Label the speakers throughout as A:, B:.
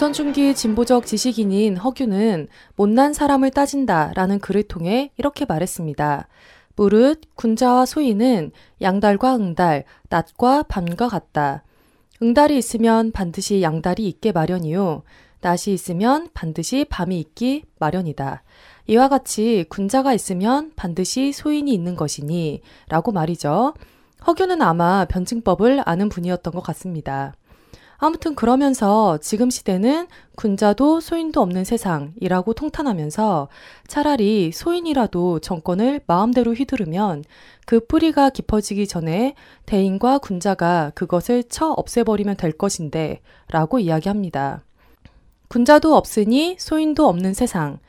A: 조선 중기 진보적 지식인인 허균은 못난 사람을 따진다 라는 글을 통해 이렇게 말했습니다. 무릇 군자와 소인은 양달과 응달, 낮과 밤과 같다. 응달이 있으면 반드시 양달이 있게 마련이요. 낮이 있으면 반드시 밤이 있기 마련이다. 이와 같이 군자가 있으면 반드시 소인이 있는 것이니 라고 말이죠. 허균은 아마 변증법을 아는 분이었던 것 같습니다. 아무튼 그러면서 지금 시대는 군자도 소인도 없는 세상이라고 통탄하면서 차라리 소인이라도 정권을 마음대로 휘두르면 그 뿌리가 깊어지기 전에 대인과 군자가 그것을 쳐 없애버리면 될 것인데 라고 이야기합니다. 군자도 없으니 소인도 없는 세상.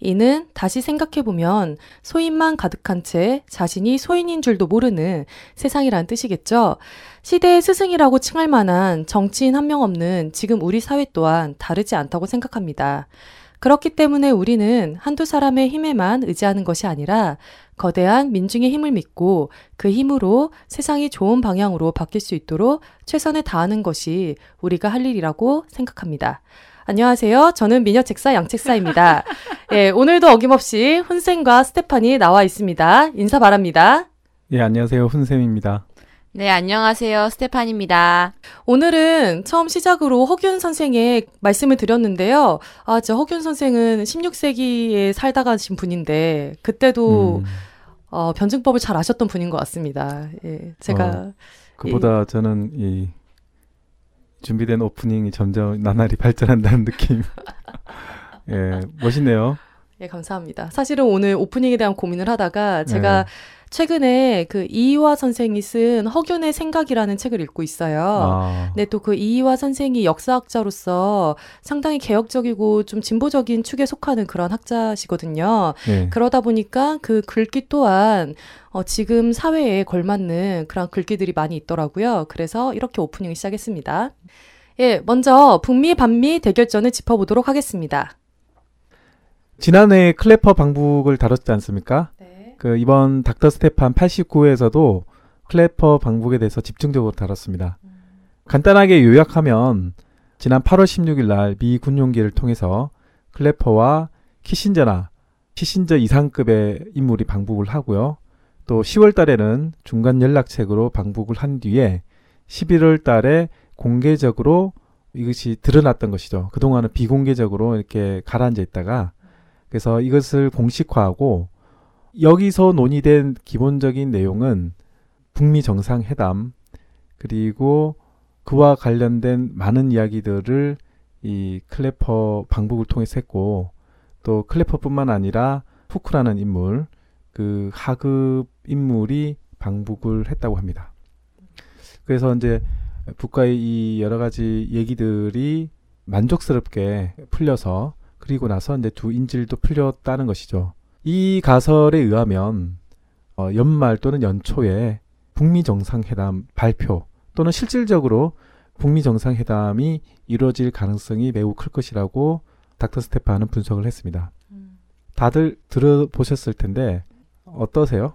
A: 이는 다시 생각해보면 소인만 가득한 채 자신이 소인인 줄도 모르는 세상이란 뜻이겠죠. 시대의 스승이라고 칭할 만한 정치인 한 명 없는 지금 우리 사회 또한 다르지 않다고 생각합니다. 그렇기 때문에 우리는 한두 사람의 힘에만 의지하는 것이 아니라 거대한 민중의 힘을 믿고 그 힘으로 세상이 좋은 방향으로 바뀔 수 있도록 최선을 다하는 것이 우리가 할 일이라고 생각합니다. 안녕하세요. 저는 미녀책사 양책사입니다. 예, 오늘도 어김없이 훈쌤과 스테판이 나와 있습니다. 인사 바랍니다.
B: 예, 안녕하세요. 훈쌤입니다.
C: 네, 안녕하세요. 스테판입니다.
A: 오늘은 처음 시작으로 허균 선생의 말씀을 드렸는데요. 아, 저 허균 선생은 16세기에 살다 가신 분인데, 그때도, 음. 어, 변증법을 잘 아셨던 분인 것 같습니다. 예, 제가. 어,
B: 그보다 예. 저는 이 준비된 오프닝이 점점 나날이 발전한다는 느낌. 예, 멋있네요.
A: 예, 감사합니다. 사실은 오늘 오프닝에 대한 고민을 하다가 제가 네. 최근에 그 이희화 선생이 쓴 허균의 생각이라는 책을 읽고 있어요. 아. 근데 또 그 이희화 선생이 역사학자로서 상당히 개혁적이고 좀 진보적인 축에 속하는 그런 학자시거든요. 네. 그러다 보니까 그 글귀 또한 어, 지금 사회에 걸맞는 그런 글귀들이 많이 있더라고요. 그래서 이렇게 오프닝을 시작했습니다. 예, 먼저 북미 반미 대결전을 짚어보도록 하겠습니다.
B: 지난해 클래퍼 방북을 다뤘지 않습니까? 네. 그 이번 닥터 스테판 89회에서도 클래퍼 방북에 대해서 집중적으로 다뤘습니다. 음. 간단하게 요약하면 지난 8월 16일 날 미 군용기를 통해서 클래퍼와 키신저나 키신저 이상급의 인물이 방북을 하고요. 또 10월 달에는 중간 연락책으로 방북을 한 뒤에 11월 달에 공개적으로 이것이 드러났던 것이죠. 그동안은 비공개적으로 이렇게 가라앉아 있다가 그래서 이것을 공식화하고 여기서 논의된 기본적인 내용은 북미 정상회담 그리고 그와 관련된 많은 이야기들을 이 클래퍼 방북을 통해서 했고 또 클래퍼뿐만 아니라 푸크라는 인물 그 하급 인물이 방북을 했다고 합니다. 그래서 이제 북과의 이 여러 가지 얘기들이 만족스럽게 풀려서 그리고 나서 이제 두 인질도 풀렸다는 것이죠. 이 가설에 의하면 어, 연말 또는 연초에 북미 정상회담 발표 또는 실질적으로 북미 정상회담이 이루어질 가능성이 매우 클 것이라고 닥터 스테파는 분석을 했습니다. 음. 다들 들어보셨을 텐데 어떠세요?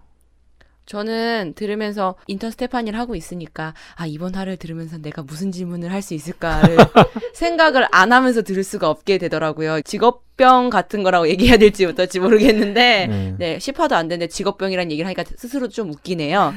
C: 저는 들으면서 인턴 스테파니를 하고 있으니까 아 이번 화를 들으면서 내가 무슨 질문을 할 수 있을까를 생각을 안 하면서 들을 수가 없게 되더라고요. 직업병 같은 거라고 얘기해야 될지 어떨지 모르겠는데 네, 네 10화도 안 됐는데 직업병이라는 얘기를 하니까 스스로 좀 웃기네요.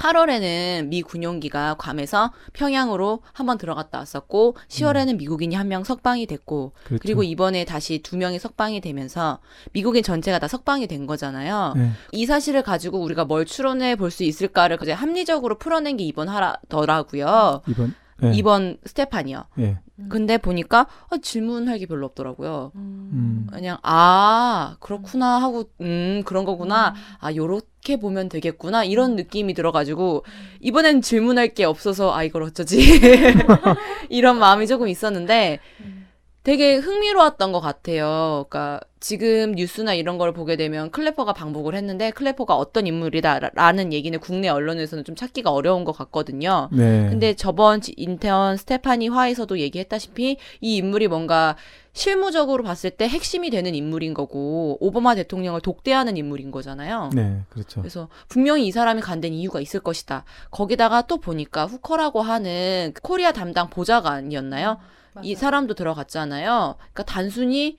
C: 8월에는 미 군용기가 괌에서 평양으로 한 번 들어갔다 왔었고 10월에는 음. 미국인이 한 명 석방이 됐고 그렇죠. 그리고 이번에 다시 두 명이 석방이 되면서 미국인 전체가 다 석방이 된 거잖아요. 네. 이 사실을 가지고 우리가 뭘 추론해 볼 수 있을까를 이제 합리적으로 풀어낸 게 이번 하더라고요. 이번 네. 이번 스테판이요. 네. 근데 보니까 아, 질문할 게 별로 없더라고요. 음. 그냥 아 그렇구나 하고 음 그런 거구나. 음. 아 요렇 게 보면 되겠구나 이런 느낌이 들어가지고 이번엔 질문할 게 없어서 아 이걸 어쩌지 이런 마음이 조금 있었는데. 음. 되게 흥미로웠던 것 같아요. 그러니까 지금 뉴스나 이런 걸 보게 되면 클래퍼가 방북을 했는데 클래퍼가 어떤 인물이다라는 얘기는 국내 언론에서는 좀 찾기가 어려운 것 같거든요. 네. 근데 저번 인턴 스테파니 화에서도 얘기했다시피 이 인물이 뭔가 실무적으로 봤을 때 핵심이 되는 인물인 거고 오바마 대통령을 독대하는 인물인 거잖아요.
B: 네, 그렇죠.
C: 그래서 분명히 이 사람이 간 데는 이유가 있을 것이다. 거기다가 또 보니까 후커라고 하는 코리아 담당 보좌관이었나요? 맞아요. 이 사람도 들어갔잖아요. 그러니까 단순히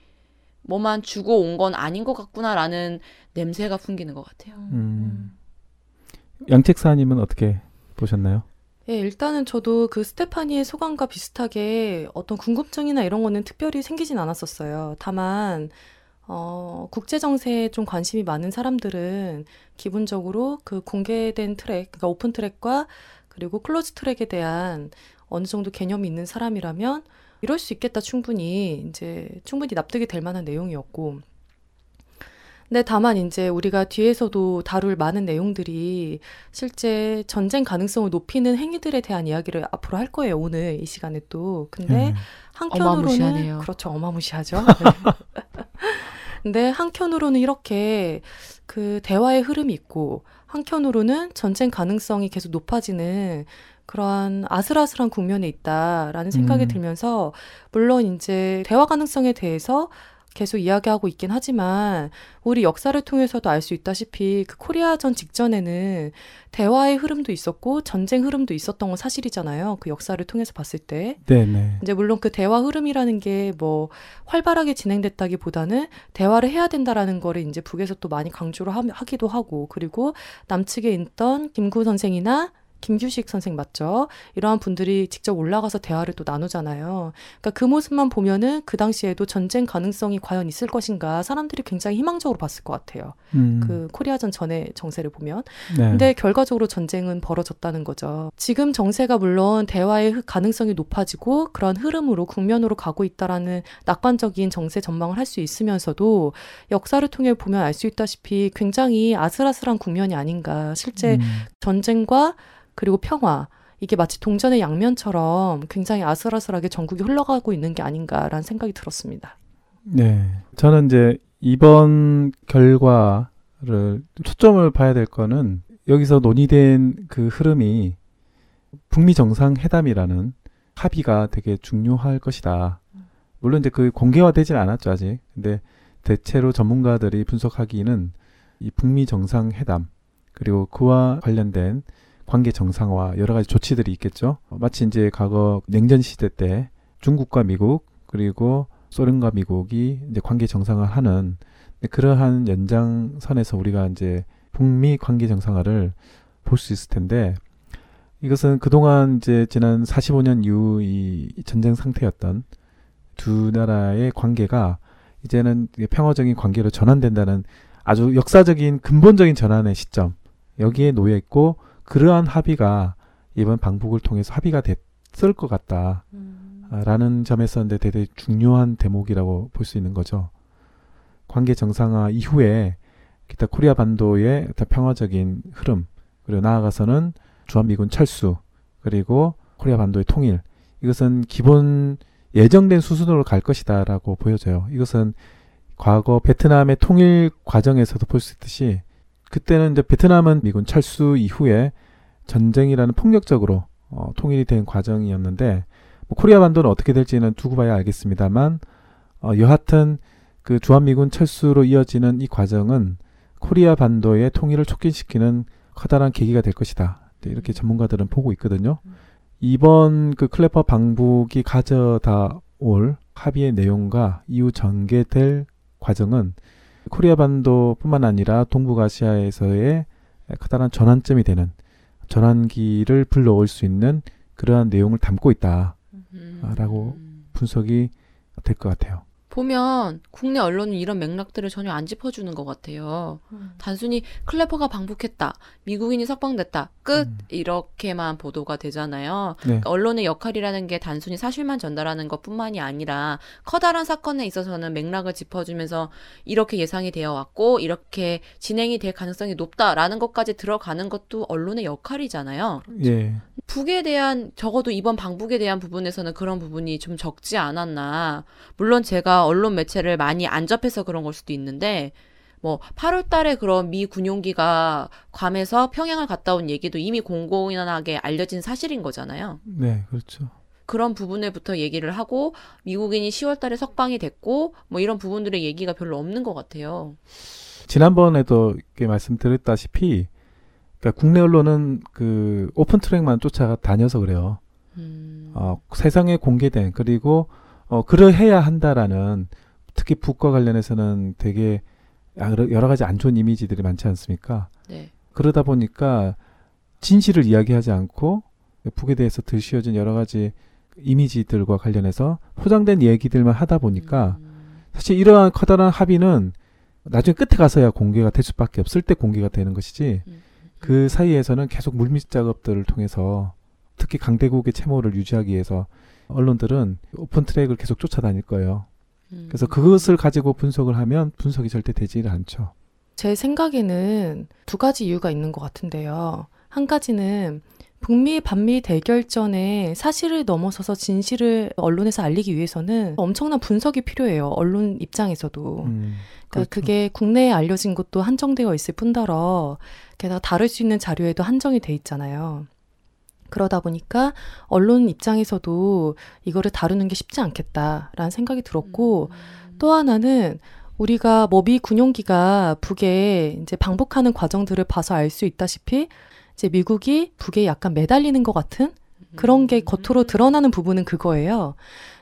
C: 뭐만 주고 온 건 아닌 것 같구나라는 냄새가 풍기는 것 같아요. 음.
B: 음. 양책사님은 어떻게 보셨나요?
A: 예, 일단은 저도 그 스테파니의 소감과 비슷하게 어떤 궁금증이나 이런 거는 특별히 생기진 않았었어요. 다만, 어, 국제 정세에 좀 관심이 많은 사람들은 기본적으로 그 공개된 트랙, 그러니까 오픈 트랙과 그리고 close track에 대한 어느 정도 개념이 있는 사람이라면 이럴 수 있겠다 충분히 이제 충분히 납득이 될 만한 내용이었고 근데 다만 이제 우리가 뒤에서도 다룰 많은 내용들이 실제 전쟁 가능성을 높이는 행위들에 대한 이야기를 앞으로 할 거예요 오늘 이 시간에 또 근데 음. 한편으로는 어마무시하네요. 그렇죠 어마무시하죠 네. 근데 한편으로는 이렇게 그 대화의 흐름이 있고 한편으로는 전쟁 가능성이 계속 높아지는 그러한 아슬아슬한 국면에 있다라는 생각이 음. 들면서 물론 이제 대화 가능성에 대해서 계속 이야기하고 있긴 하지만 우리 역사를 통해서도 알 수 있다시피 그 코리아전 직전에는 대화의 흐름도 있었고 전쟁 흐름도 있었던 건 사실이잖아요. 그 역사를 통해서 봤을 때.
B: 네네.
A: 이제 물론 그 대화 흐름이라는 게 뭐 활발하게 진행됐다기보다는 대화를 해야 된다라는 거를 이제 북에서 또 많이 강조를 하, 하기도 하고 그리고 남측에 있던 김구 선생이나 김규식 선생 맞죠? 이러한 분들이 직접 올라가서 대화를 또 나누잖아요. 그러니까 그 모습만 보면은 그 당시에도 전쟁 가능성이 과연 있을 것인가 사람들이 굉장히 희망적으로 봤을 것 같아요. 음. 그 코리아전 전의 정세를 보면. 네. 근데 결과적으로 전쟁은 벌어졌다는 거죠. 지금 정세가 물론 대화의 가능성이 높아지고 그런 흐름으로 국면으로 가고 있다라는 낙관적인 정세 전망을 할 수 있으면서도 역사를 통해 보면 알 수 있다시피 굉장히 아슬아슬한 국면이 아닌가. 실제 음. 전쟁과 그리고 평화 이게 마치 동전의 양면처럼 굉장히 아슬아슬하게 전국이 흘러가고 있는 게 아닌가라는 생각이 들었습니다.
B: 네. 저는 이제 이번 결과를 초점을 봐야 될 거는 여기서 논의된 그 흐름이 북미 정상 회담이라는 합의가 되게 중요할 것이다. 물론 이제 그 공개화되진 않았죠, 아직. 근데 대체로 전문가들이 분석하기는 이 북미 정상 회담 그리고 그와 관련된 관계 정상화 여러 가지 조치들이 있겠죠. 마치 이제 과거 냉전 시대 때 중국과 미국 그리고 소련과 미국이 이제 관계 정상화하는 그러한 연장선에서 우리가 이제 북미 관계 정상화를 볼 수 있을 텐데 이것은 그동안 이제 지난 45년 이후 이 전쟁 상태였던 두 나라의 관계가 이제는 평화적인 관계로 전환된다는 아주 역사적인 근본적인 전환의 시점 여기에 놓여 있고 그러한 합의가 이번 방북을 통해서 합의가 됐을 것 같다 라는 음. 점에서 이제 되게 중요한 대목이라고 볼 수 있는 거죠. 관계 정상화 이후에 기타 코리아 반도의 평화적인 흐름 그리고 나아가서는 주한미군 철수 그리고 코리아 반도의 통일 이것은 기본 예정된 수순으로 갈 것이다 라고 보여져요. 이것은 과거 베트남의 통일 과정에서도 볼 수 있듯이 그때는 이제 베트남은 미군 철수 이후에 전쟁이라는 폭력적으로 어, 통일이 된 과정이었는데 뭐 코리아 반도는 어떻게 될지는 두고 봐야 알겠습니다만 어, 여하튼 그 주한미군 철수로 이어지는 이 과정은 코리아 반도의 통일을 촉진시키는 커다란 계기가 될 것이다. 이렇게 전문가들은 보고 있거든요. 이번 그 클래퍼 방북이 가져다 올 합의의 내용과 이후 전개될 과정은 코리아 반도뿐만 아니라 동북아시아에서의 커다란 전환점이 되는 전환기를 불러올 수 있는 그러한 내용을 담고 있다라고 음. 분석이 될 것 같아요.
C: 보면 국내 언론은 이런 맥락들을 전혀 안 짚어주는 것 같아요. 음. 단순히 클래퍼가 방북했다, 미국인이 석방됐다, 끝 음. 이렇게만 보도가 되잖아요. 네. 그러니까 언론의 역할이라는 게 단순히 사실만 전달하는 것뿐만이 아니라 커다란 사건에 있어서는 맥락을 짚어주면서 이렇게 예상이 되어 왔고 이렇게 진행이 될 가능성이 높다라는 것까지 들어가는 것도 언론의 역할이잖아요.
B: 예.
C: 북에 대한 적어도 이번 방북에 대한 부분에서는 그런 부분이 좀 적지 않았나. 물론 제가 언론 매체를 많이 안 접해서 그런 걸 수도 있는데 뭐 8월 달에 그런 미 군용기가 괌에서 평양을 갔다 온 얘기도 이미 공공연하게 알려진 사실인 거잖아요.
B: 네, 그렇죠.
C: 그런 부분에부터 얘기를 하고 미국인이 10월 달에 석방이 됐고 뭐 이런 부분들의 얘기가 별로 없는 것 같아요.
B: 지난번에도 말씀드렸다시피 그러니까 국내 언론은 그 오픈 트랙만 쫓아 다녀서 그래요. 음. 어, 세상에 공개된 그리고 어, 그러해야 한다라는 특히 북과 관련해서는 되게 여러 가지 안 좋은 이미지들이 많지 않습니까?
C: 네.
B: 그러다 보니까 진실을 이야기하지 않고 북에 대해서 들씌워진 여러 가지 이미지들과 관련해서 포장된 얘기들만 하다 보니까
C: 음.
B: 사실 이러한 커다란 합의는 나중에 끝에 가서야 공개가 될 수밖에 없을 때 공개가 되는 것이지
C: 음.
B: 그 사이에서는 계속 물밑 작업들을 통해서 특히 강대국의 채무를 유지하기 위해서 언론들은 오픈 트랙을 계속 쫓아다닐 거예요.
C: 음.
B: 그래서 그것을 가지고 분석을 하면 분석이 절대 되지를 않죠.
A: 제 생각에는 두 가지 이유가 있는 것 같은데요. 한 가지는 북미 반미 대결전에 사실을 넘어서서 진실을 언론에서 알리기 위해서는 엄청난 분석이 필요해요. 언론 입장에서도.
B: 음,
A: 그러니까
B: 그렇죠.
A: 그게 국내에 알려진 것도 한정되어 있을 뿐더러 게다가 다룰 수 있는 자료에도 한정이 돼 있잖아요. 그러다 보니까 언론 입장에서도 이거를 다루는 게 쉽지 않겠다라는 생각이 들었고
C: 음.
A: 또 하나는 우리가 뭐 미 군용기가 북에 이제 방북하는 과정들을 봐서 알 수 있다시피 이제 미국이 북에 약간 매달리는 것 같은 그런 게 겉으로 드러나는 부분은 그거예요.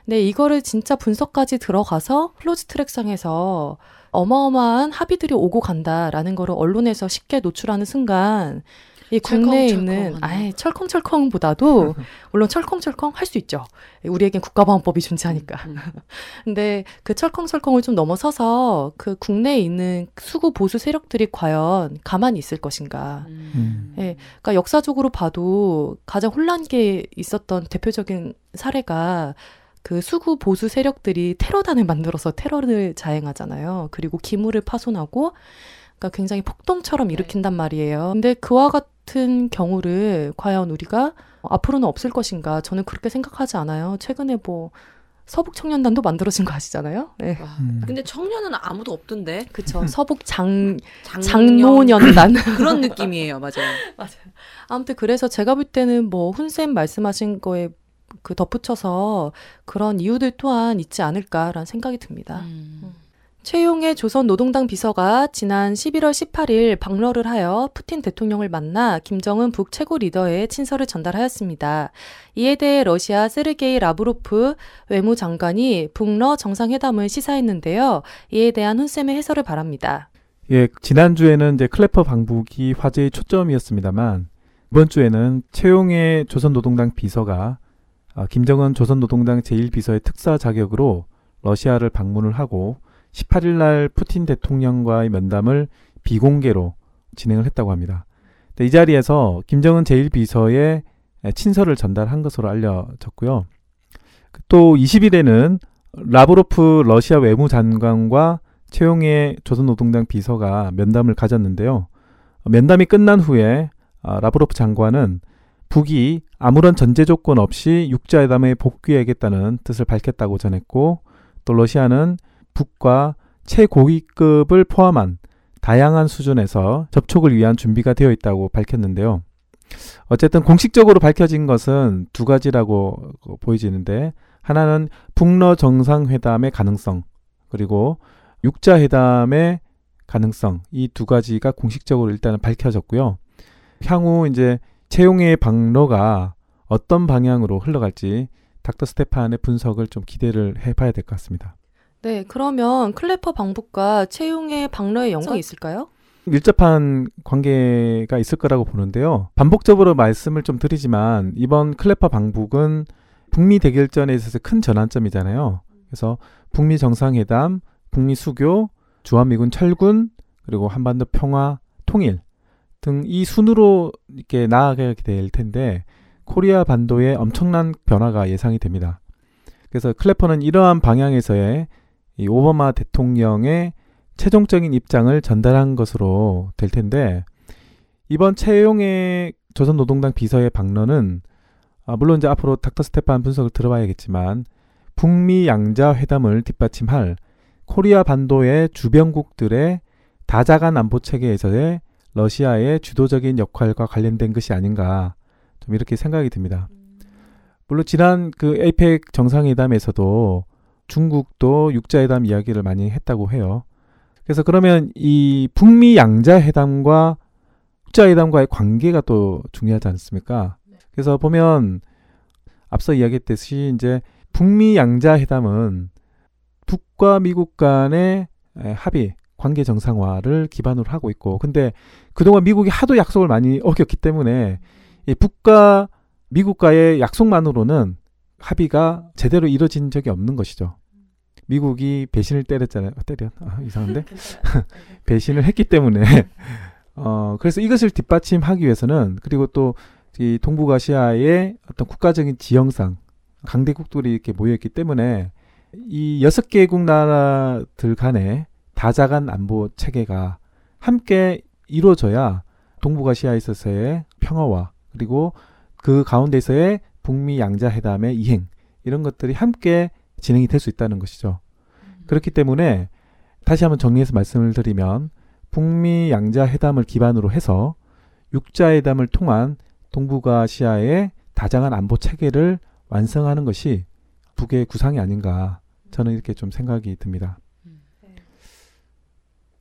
A: 근데 이거를 진짜 분석까지 들어가서 close track상에서 어마어마한 합의들이 오고 간다라는 거를 언론에서 쉽게 노출하는 순간 이 국내에 있는
C: 철컹철컹하네.
A: 아예 철컹철컹보다도 물론 철컹철컹 할 수 있죠. 우리에겐 국가보안법이 존재하니까.
C: 음.
A: 근데 그 철컹철컹을 좀 넘어서서 그 국내에 있는 수구 보수 세력들이 과연 가만히 있을 것인가.
C: 음.
A: 예, 그러니까 역사적으로 봐도 가장 혼란기에 있었던 대표적인 사례가 그 수구 보수 세력들이 테러단을 만들어서 테러를 자행하잖아요. 그리고 기물을 파손하고 그러니까 굉장히 폭동처럼
C: 네.
A: 일으킨단 말이에요. 근데 그와 같은 경우를 과연 우리가 앞으로는 없을 것인가? 저는 그렇게 생각하지 않아요. 최근에 뭐 서북 청년단도 만들어진 거 아시잖아요. 네.
C: 와,
B: 음.
C: 근데 청년은 아무도 없던데.
A: 그쵸. 서북 장,
C: 장년-
A: 장노년단.
C: 그런 느낌이에요, 맞아요.
A: 아무튼 그래서 제가 볼 때는 뭐 훈쌤 말씀하신 거에 그 덧붙여서 그런 이유들 또한 있지 않을까라는 생각이 듭니다.
C: 음.
A: 최룡해 조선 노동당 비서가 지난 11월 18일 방러를 하여 푸틴 대통령을 만나 김정은 북 최고 리더의 친서를 전달하였습니다. 이에 대해 러시아 세르게이 라브로프 외무장관이 북러 정상회담을 시사했는데요. 이에 대한 훈쌤의 해설을 바랍니다.
B: 예, 지난주에는 이제 클래퍼 방북이 화제의 초점이었습니다만 이번 주에는 최용의 조선 노동당 비서가 아, 김정은 조선 노동당 제1비서의 특사 자격으로 러시아를 방문을 하고 18일 날 푸틴 대통령과의 면담을 비공개로 진행을 했다고 합니다. 이 자리에서 김정은 제1비서의 친서를 전달한 것으로 알려졌고요. 또 20일에는 라브로프 러시아 외무장관과 최용의 조선노동당 비서가 면담을 가졌는데요. 면담이 끝난 후에 아, 라브로프 장관은 북이 아무런 전제 조건 없이 육자회담에 복귀하겠다는 뜻을 밝혔다고 전했고 또 러시아는 북과 최고위급을 포함한 다양한 수준에서 접촉을 위한 준비가 되어 있다고 밝혔는데요. 어쨌든 공식적으로 밝혀진 것은 두 가지라고 보여지는데 하나는 북러 정상회담의 가능성 그리고 육자 회담의 가능성 이 두 가지가 공식적으로 일단은 밝혀졌고요. 향후 이제 최룡해 방러가 어떤 방향으로 흘러갈지 닥터 스테판의 분석을 좀 기대를 해봐야 될 것 같습니다.
A: 네, 그러면 클래퍼 방북과 최룡해 방러의 연관이 있을까요?
B: 밀접한 관계가 있을 거라고 보는데요. 반복적으로 말씀을 좀 드리지만 이번 클래퍼 방북은 북미 대결전에 있어서 큰 전환점이잖아요. 그래서 북미 정상회담, 북미 수교, 주한미군 철군, 그리고 한반도 평화, 통일 등 이 순으로 이렇게 나아가게 될 텐데 코리아 반도에 엄청난 변화가 예상이 됩니다. 그래서 클래퍼는 이러한 방향에서의 이 오바마 대통령의 최종적인 입장을 전달한 것으로 될 텐데 이번 채용의 조선노동당 비서의 방론은 아, 물론 이제 앞으로 닥터 스테판 분석을 들어봐야겠지만 북미 양자 회담을 뒷받침할 코리아 반도의 주변국들의 다자간 안보 체계에서의 러시아의 주도적인 역할과 관련된 것이 아닌가 좀 이렇게 생각이 듭니다. 물론 지난 그 APEC 정상회담에서도 중국도 육자회담 이야기를 많이 했다고 해요. 그래서 그러면 이 북미 양자회담과 육자회담과의 관계가 또 중요하지 않습니까? 그래서 보면 앞서 이야기했듯이 이제 북미 양자 회담은 북과 미국 간의 합의, 관계 정상화를 기반으로 하고 있고, 근데 그동안 미국이 하도 약속을 많이 어겼기 때문에 이 북과 미국과의 약속만으로는 합의가 제대로 이뤄진 적이 없는 것이죠. 미국이 배신을 때렸잖아요. 어, 때려. 아, 이상한데? 배신을 했기 때문에. 어, 그래서 이것을 뒷받침하기 위해서는, 그리고 또, 이 동북아시아의 어떤 국가적인 지형상, 강대국들이 이렇게 모여있기 때문에, 이 여섯 개국 나라들 간의 다자간 안보 체계가 함께 이루어져야 동북아시아에 있어서의 평화와 그리고 그 가운데서의 북미 양자 회담의 이행 이런 것들이 함께 진행이 될 수 있다는 것이죠. 음. 그렇기 때문에 다시 한번 정리해서 말씀을 드리면 북미 양자 회담을 기반으로 해서 육자 회담을 통한 동북아시아의 다장한 안보 체계를 완성하는 것이 북의 구상이 아닌가 저는 이렇게 좀 생각이 듭니다. 음.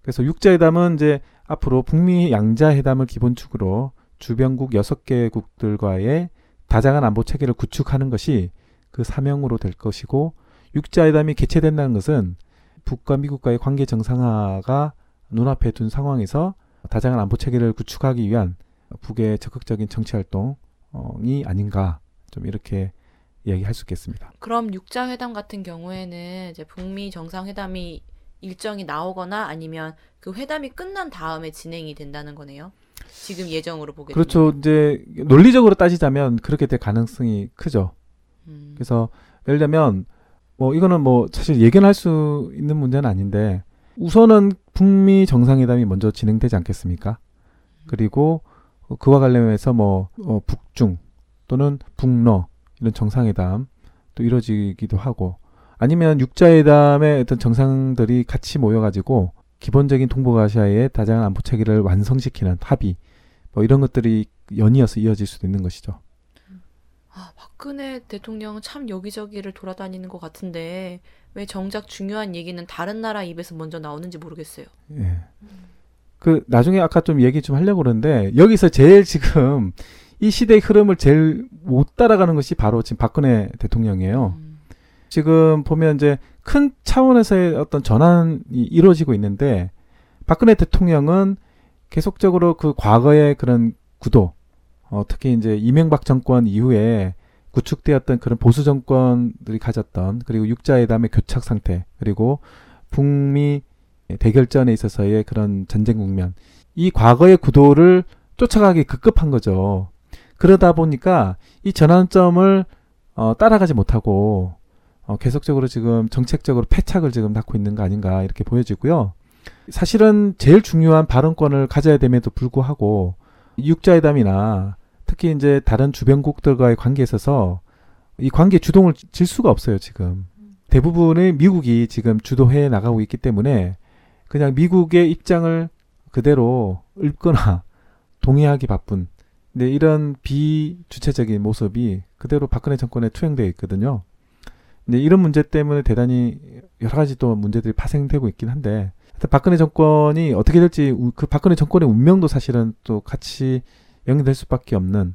B: 그래서 육자 회담은 이제 앞으로 북미 양자 회담을 기본축으로 주변국 여섯 개국들과의 다장한 안보 체계를 구축하는 것이 그 사명으로 될 것이고 육자회담이 개최된다는 것은 북과 미국과의 관계 정상화가 눈앞에 둔 상황에서 다장한 안보 체계를 구축하기 위한 북의 적극적인 정치 활동이 아닌가 좀 이렇게 이야기할 수 있겠습니다.
C: 그럼 육자 회담 같은 경우에는 이제 북미 정상회담이 일정이 나오거나 아니면 그 회담이 끝난 다음에 진행이 된다는 거네요. 지금 예정으로 보게
B: 그렇죠. 되면. 이제 논리적으로 따지자면 그렇게 될 가능성이 크죠. 음. 그래서 예를 들면 뭐 이거는 뭐 사실 예견할 수 있는 문제는 아닌데 우선은 북미 정상회담이 먼저 진행되지 않겠습니까? 그리고 그와 관련해서 뭐 어, 북중 또는 북러 이런 정상회담 또 이루어지기도 하고 아니면 육자회담의 어떤 정상들이 같이 모여가지고 기본적인 동북아시아의 다양한 안보 체계를 완성시키는 합의 뭐 이런 것들이 연이어서 이어질 수도 있는 것이죠.
C: 아, 박근혜 대통령은 참 여기저기를 돌아다니는 것 같은데 왜 정작 중요한 얘기는 다른 나라 입에서 먼저 나오는지 모르겠어요. 예.
B: 그 나중에 아까 좀 얘기 좀 하려고 그러는데 여기서 제일 지금 이 시대의 흐름을 제일 못 따라가는 것이 바로 지금 박근혜 대통령이에요. 음. 지금 보면 이제 큰 차원에서의 어떤 전환이 이루어지고 있는데 박근혜 대통령은 계속적으로 그 과거의 그런 구도, 어, 특히 이제 이명박 정권 이후에 구축되었던 그런 보수 정권들이 가졌던 그리고 육자회담의 교착 상태 그리고 북미 대결전에 있어서의 그런 전쟁 국면 이 과거의 구도를 쫓아가기 급급한 거죠. 그러다 보니까 이 전환점을 어, 따라가지 못하고 어, 계속적으로 지금 정책적으로 패착을 지금 낳고 있는 거 아닌가 이렇게 보여지고요. 사실은 제일 중요한 발언권을 가져야 됨에도 불구하고 육자회담이나 특히 이제 다른 주변국들과의 관계에 있어서 이 관계 주동을 질 수가 없어요, 지금. 대부분의 미국이 지금 주도해 나가고 있기 때문에 그냥 미국의 입장을 그대로 읊거나 동의하기 바쁜 근데 이런 비주체적인 모습이 그대로 박근혜 정권에 투영되어 있거든요. 근데 이런 문제 때문에 대단히 여러 가지 또 문제들이 파생되고 있긴 한데 박근혜 정권이 어떻게 될지 그 박근혜 정권의 운명도 사실은 또 같이 연결될 수밖에 없는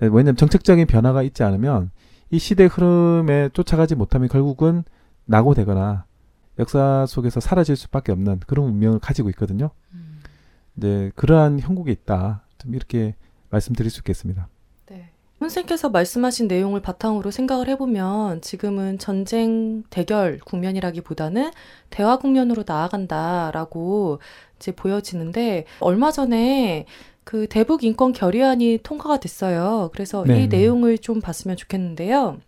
B: 왜냐하면 정책적인 변화가 있지 않으면 이 시대 흐름에 쫓아가지 못하면 결국은 낙오되거나 역사 속에서 사라질 수밖에 없는 그런 운명을 가지고 있거든요. 음. 이제 그러한 형국에 있다. 좀 이렇게 말씀드릴 수 있겠습니다.
A: 네. 선생님께서 말씀하신 내용을 바탕으로 생각을 해보면 지금은 전쟁 대결 국면이라기보다는 대화 국면으로 나아간다라고 이제 보여지는데 얼마 전에 그 대북 인권 결의안이 통과가 됐어요. 그래서 네. 이 내용을 좀 봤으면 좋겠는데요.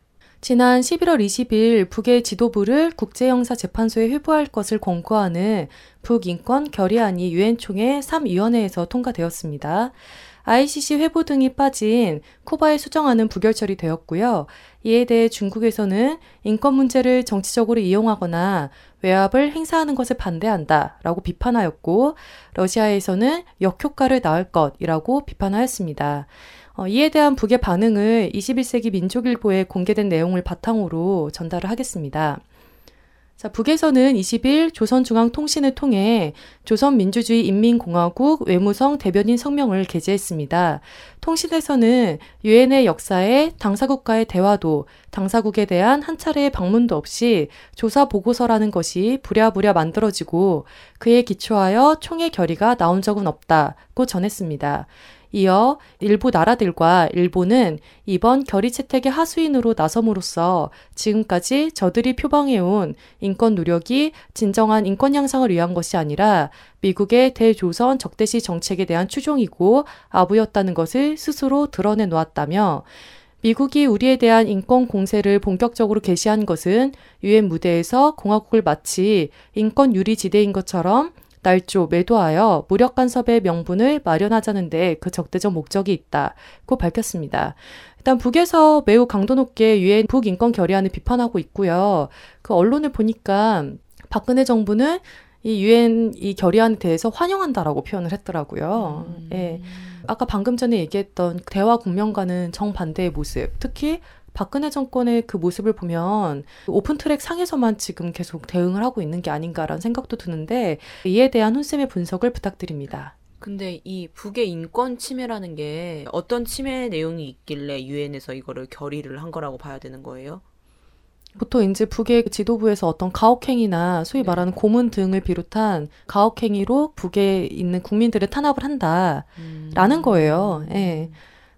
A: 지난 11월 20일 북의 지도부를 국제형사재판소에 회부할 것을 권고하는 북인권 결의안이 유엔 총회 3위원회에서 통과되었습니다. ICC 회부 등이 빠진 쿠바에 수정하는 부결처리 되었고요. 이에 대해 중국에서는 인권 문제를 정치적으로 이용하거나 외압을 행사하는 것을 반대한다라고 비판하였고 러시아에서는 역효과를 낳을 것이라고 비판하였습니다. 어, 이에 대한 북의 반응을 21세기 민족일보에 공개된 내용을 바탕으로 전달을 하겠습니다. 자, 북에서는 20일 조선중앙통신을 통해 조선민주주의 인민공화국 외무성 대변인 성명을 게재했습니다. 통신에서는 유엔의 역사에 당사국과의 대화도 당사국에 대한 한 차례의 방문도 없이 조사 보고서라는 것이 부랴부랴 만들어지고 그에 기초하여 총회 결의가 나온 적은 없다고 전했습니다. 이어 일부 나라들과 일본은 이번 결의 채택의 하수인으로 나섬으로써 지금까지 저들이 표방해온 인권 노력이 진정한 인권 향상을 위한 것이 아니라 미국의 대조선 적대시 정책에 대한 추종이고 아부였다는 것을 스스로 드러내 놓았다며 미국이 우리에 대한 인권 공세를 본격적으로 개시한 것은 유엔 무대에서 공화국을 마치 인권 유리 지대인 것처럼 날조 매도하여 무력 간섭의 명분을 마련하자는데 그 적대적 목적이 있다고 밝혔습니다. 일단 북에서 매우 강도 높게 유엔 북인권 결의안을 비판하고 있고요. 그 언론을 보니까 박근혜 정부는 이 유엔 이 결의안에 대해서 환영한다라고 표현을 했더라고요. 음. 예. 아까 방금 전에 얘기했던 대화 국면과는 정반대의 모습. 특히 박근혜 정권의 그 모습을 보면 오픈 트랙 상에서만 지금 계속 대응을 하고 있는 게 아닌가라는 생각도 드는데 이에 대한 훈쌤의 분석을 부탁드립니다.
C: 근데 이 북의 인권 침해라는 게 어떤 침해 내용이 있길래 유엔에서 이거를 결의를 한 거라고 봐야 되는 거예요?
A: 보통 이제 북의 지도부에서 어떤 가혹행위나 소위 네. 말하는 고문 등을 비롯한 가혹행위로 북에 있는 국민들을 탄압을 한다라는 음. 거예요. 예. 네.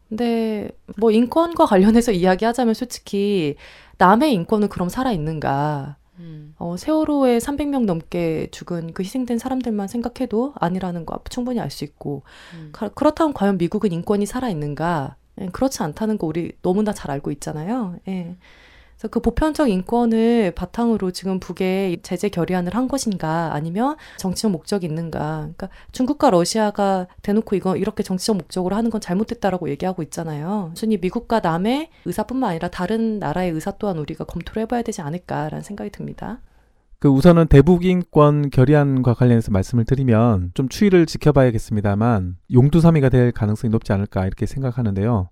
A: 근데 뭐 인권과 관련해서 이야기하자면 솔직히 남의 인권은 그럼 살아 있는가? 음. 어, 세월호에 300명 넘게 죽은 그 희생된 사람들만 생각해도 아니라는 거 충분히 알 수 있고 음. 가, 그렇다면 과연 미국은 인권이 살아 있는가? 예, 그렇지 않다는 거 우리 너무나 잘 알고 있잖아요. 예. 그래서 그 보편적 인권을 바탕으로 지금 북에 제재 결의안을 한 것인가 아니면 정치적 목적이 있는가. 그러니까 중국과 러시아가 대놓고 이거 이렇게 정치적 목적으로 하는 건 잘못됐다라고 얘기하고 있잖아요. 순위 미국과 남의 의사뿐만 아니라 다른 나라의 의사 또한 우리가 검토를 해봐야 되지 않을까라는 생각이 듭니다.
B: 그 우선은 대북인권 결의안과 관련해서 말씀을 드리면 좀 추이를 지켜봐야겠습니다만 용두사미가 될 가능성이 높지 않을까 이렇게 생각하는데요.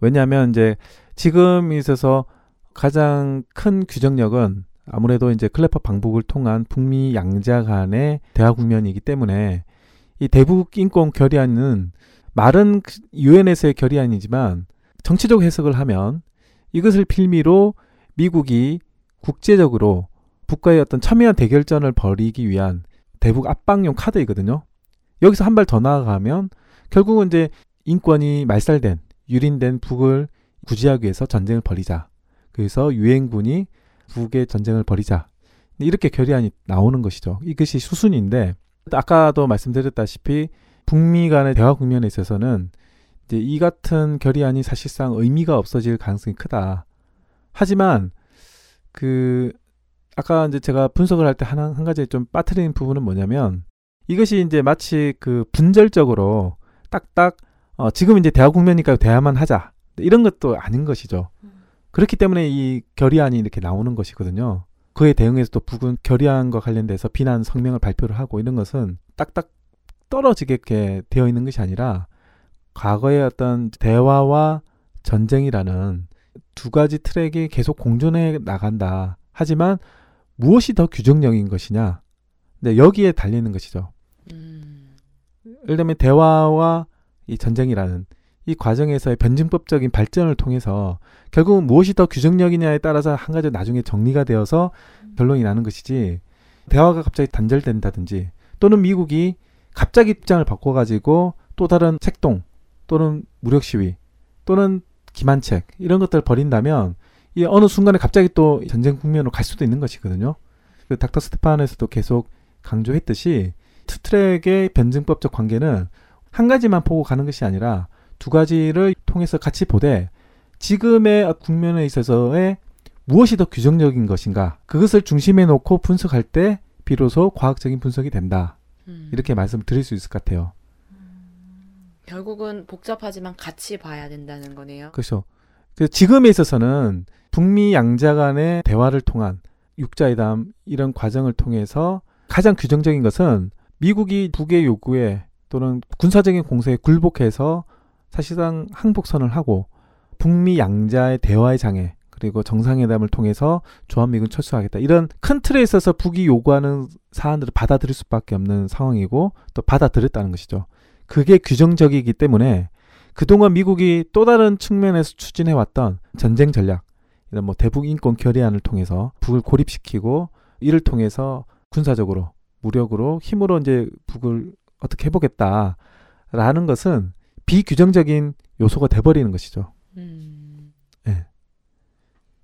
B: 왜냐하면 이제 지금 있어서 가장 큰 규정력은 아무래도 이제 클레퍼 방북을 통한 북미 양자 간의 대화 국면이기 때문에 이 대북 인권 결의안은 말은 유엔에서의 결의안이지만 정치적 해석을 하면 이것을 필미로 미국이 국제적으로 북과의 어떤 첨예한 대결전을 벌이기 위한 대북 압박용 카드이거든요. 여기서 한 발 더 나아가면 결국은 이제 인권이 말살된 유린된 북을 구제하기 위해서 전쟁을 벌이자. 그래서 유엔군이 북의 전쟁을 벌이자. 이렇게 결의안이 나오는 것이죠. 이것이 수순인데 아까도 말씀드렸다시피 북미 간의 대화 국면에 있어서는 이제 이 같은 결의안이 사실상 의미가 없어질 가능성이 크다. 하지만 그 아까 이제 제가 분석을 할 때 하나 한 가지 좀 빠뜨리는 부분은 뭐냐면 이것이 이제 마치 그 분절적으로 딱딱 어 지금 이제 대화 국면이니까 대화만 하자 이런 것도 아닌 것이죠. 그렇기 때문에 이 결의안이 이렇게 나오는 것이거든요. 그에 대응해서 또 북은 결의안과 관련돼서 비난 성명을 발표를 하고 이런 것은 딱딱 떨어지게 이렇게 되어 있는 것이 아니라 과거의 어떤 대화와 전쟁이라는 두 가지 트랙이 계속 공존해 나간다. 하지만 무엇이 더 규정력인 것이냐? 네, 여기에 달리는 것이죠. 음. 예를 들면 대화와 이 전쟁이라는 이 과정에서의 변증법적인 발전을 통해서 결국은 무엇이 더 규정력이냐에 따라서 한 가지 나중에 정리가 되어서 결론이 나는 것이지 대화가 갑자기 단절된다든지 또는 미국이 갑자기 입장을 바꿔가지고 또 다른 책동 또는 무력 시위 또는 기만책 이런 것들을 벌인다면 이 어느 순간에 갑자기 또 전쟁 국면으로 갈 수도 있는 것이거든요. 그 닥터 스테판에서도 계속 강조했듯이 투트랙의 변증법적 관계는 한 가지만 보고 가는 것이 아니라 두 가지를 통해서 같이 보되 지금의 국면에 있어서의 무엇이 더 규정적인 것인가 그것을 중심에 놓고 분석할 때 비로소 과학적인 분석이 된다. 음. 이렇게 말씀을 드릴 수 있을 것 같아요.
C: 음. 결국은 복잡하지만 같이 봐야 된다는 거네요.
B: 그렇죠. 그 지금에 있어서는 북미 양자 간의 대화를 통한 육자회담 이런 과정을 통해서 가장 규정적인 것은 미국이 북의 요구에 또는 군사적인 공세에 굴복해서 사실상 항복선을 하고 북미 양자의 대화의 장애 그리고 정상회담을 통해서 주한미군 철수하겠다. 이런 큰 틀에 있어서 북이 요구하는 사안들을 받아들일 수밖에 없는 상황이고 또 받아들였다는 것이죠. 그게 규정적이기 때문에 그동안 미국이 또 다른 측면에서 추진해 왔던 전쟁 전략, 이런 뭐 대북 인권 결의안을 통해서 북을 고립시키고 이를 통해서 군사적으로 무력으로 힘으로 이제 북을 어떻게 해보겠다라는 것은 비규정적인 요소가 돼버리는 것이죠. 음. 네.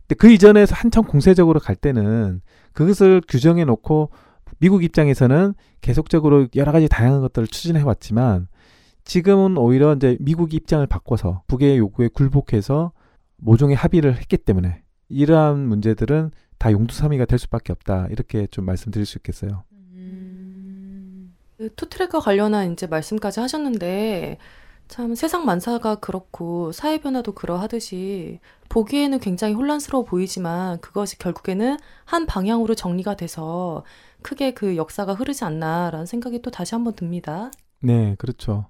B: 근데 그 이전에서 한참 공세적으로 갈 때는 그것을 규정해 놓고 미국 입장에서는 계속적으로 여러 가지 다양한 것들을 추진해 왔지만 지금은 오히려 이제 미국 입장을 바꿔서 북의 요구에 굴복해서 모종의 합의를 했기 때문에 이러한 문제들은 다 용두사미가 될 수밖에 없다 이렇게 좀 말씀드릴 수 있겠어요. 음...
A: 그 투트랙과 관련한 이제 말씀까지 하셨는데 참 세상 만사가 그렇고 사회 변화도 그러하듯이 보기에는 굉장히 혼란스러워 보이지만 그것이 결국에는 한 방향으로 정리가 돼서 크게 그 역사가 흐르지 않나라는 생각이 또 다시 한번 듭니다.
B: 네, 그렇죠.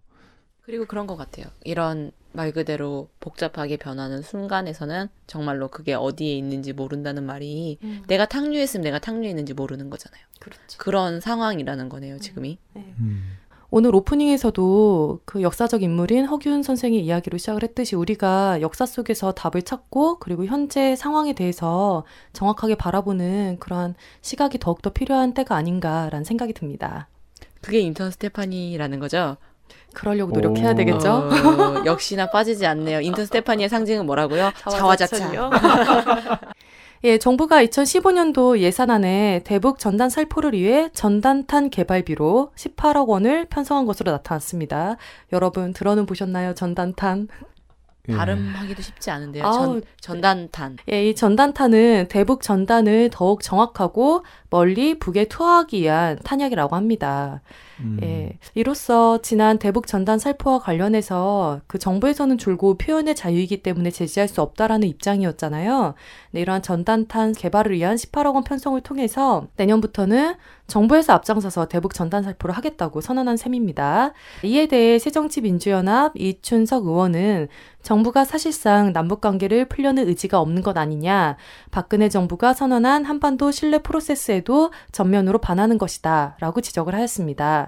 C: 그리고 그런 것 같아요. 이런 말 그대로 복잡하게 변하는 순간에서는 정말로 그게 어디에 있는지 모른다는 말이 음. 내가 탕류했으면 내가 탕류했는지 모르는 거잖아요. 그렇죠. 그런 상황이라는 거네요, 음. 지금이. 네.
A: 음. 오늘 오프닝에서도 그 역사적 인물인 허균 선생의 이야기로 시작을 했듯이 우리가 역사 속에서 답을 찾고 그리고 현재 상황에 대해서 정확하게 바라보는 그러한 시각이 더욱더 필요한 때가 아닌가라는 생각이 듭니다.
C: 그게 인턴 스테파니라는 거죠?
A: 그러려고 노력해야 되겠죠?
C: 어, 역시나 빠지지 않네요. 인턴 스테파니의 상징은 뭐라고요? 자화자찬.
A: 예, 정부가 2015년도 예산안에 대북 전단 살포를 위해 전단탄 개발비로 18억 원을 편성한 것으로 나타났습니다. 여러분 들어는 보셨나요? 전단탄.
C: 예. 발음하기도 쉽지 않은데요. 전, 전단탄.
A: 예, 이 전단탄은 대북 전단을 더욱 정확하고 멀리 북에 투하하기 위한 탄약이라고 합니다. 음. 예, 이로써 지난 대북 전단 살포와 관련해서 그 정부에서는 줄곧 표현의 자유이기 때문에 제지할 수 없다라는 입장이었잖아요. 네, 이러한 전단탄 개발을 위한 18억 원 편성을 통해서 내년부터는 정부에서 앞장서서 대북 전단 살포를 하겠다고 선언한 셈입니다. 이에 대해 새정치민주연합 이춘석 의원은 정부가 사실상 남북 관계를 풀려는 의지가 없는 것 아니냐. 박근혜 정부가 선언한 한반도 신뢰 프로세스에도 전면으로 반하는 것이다. 라고 지적을 하였습니다.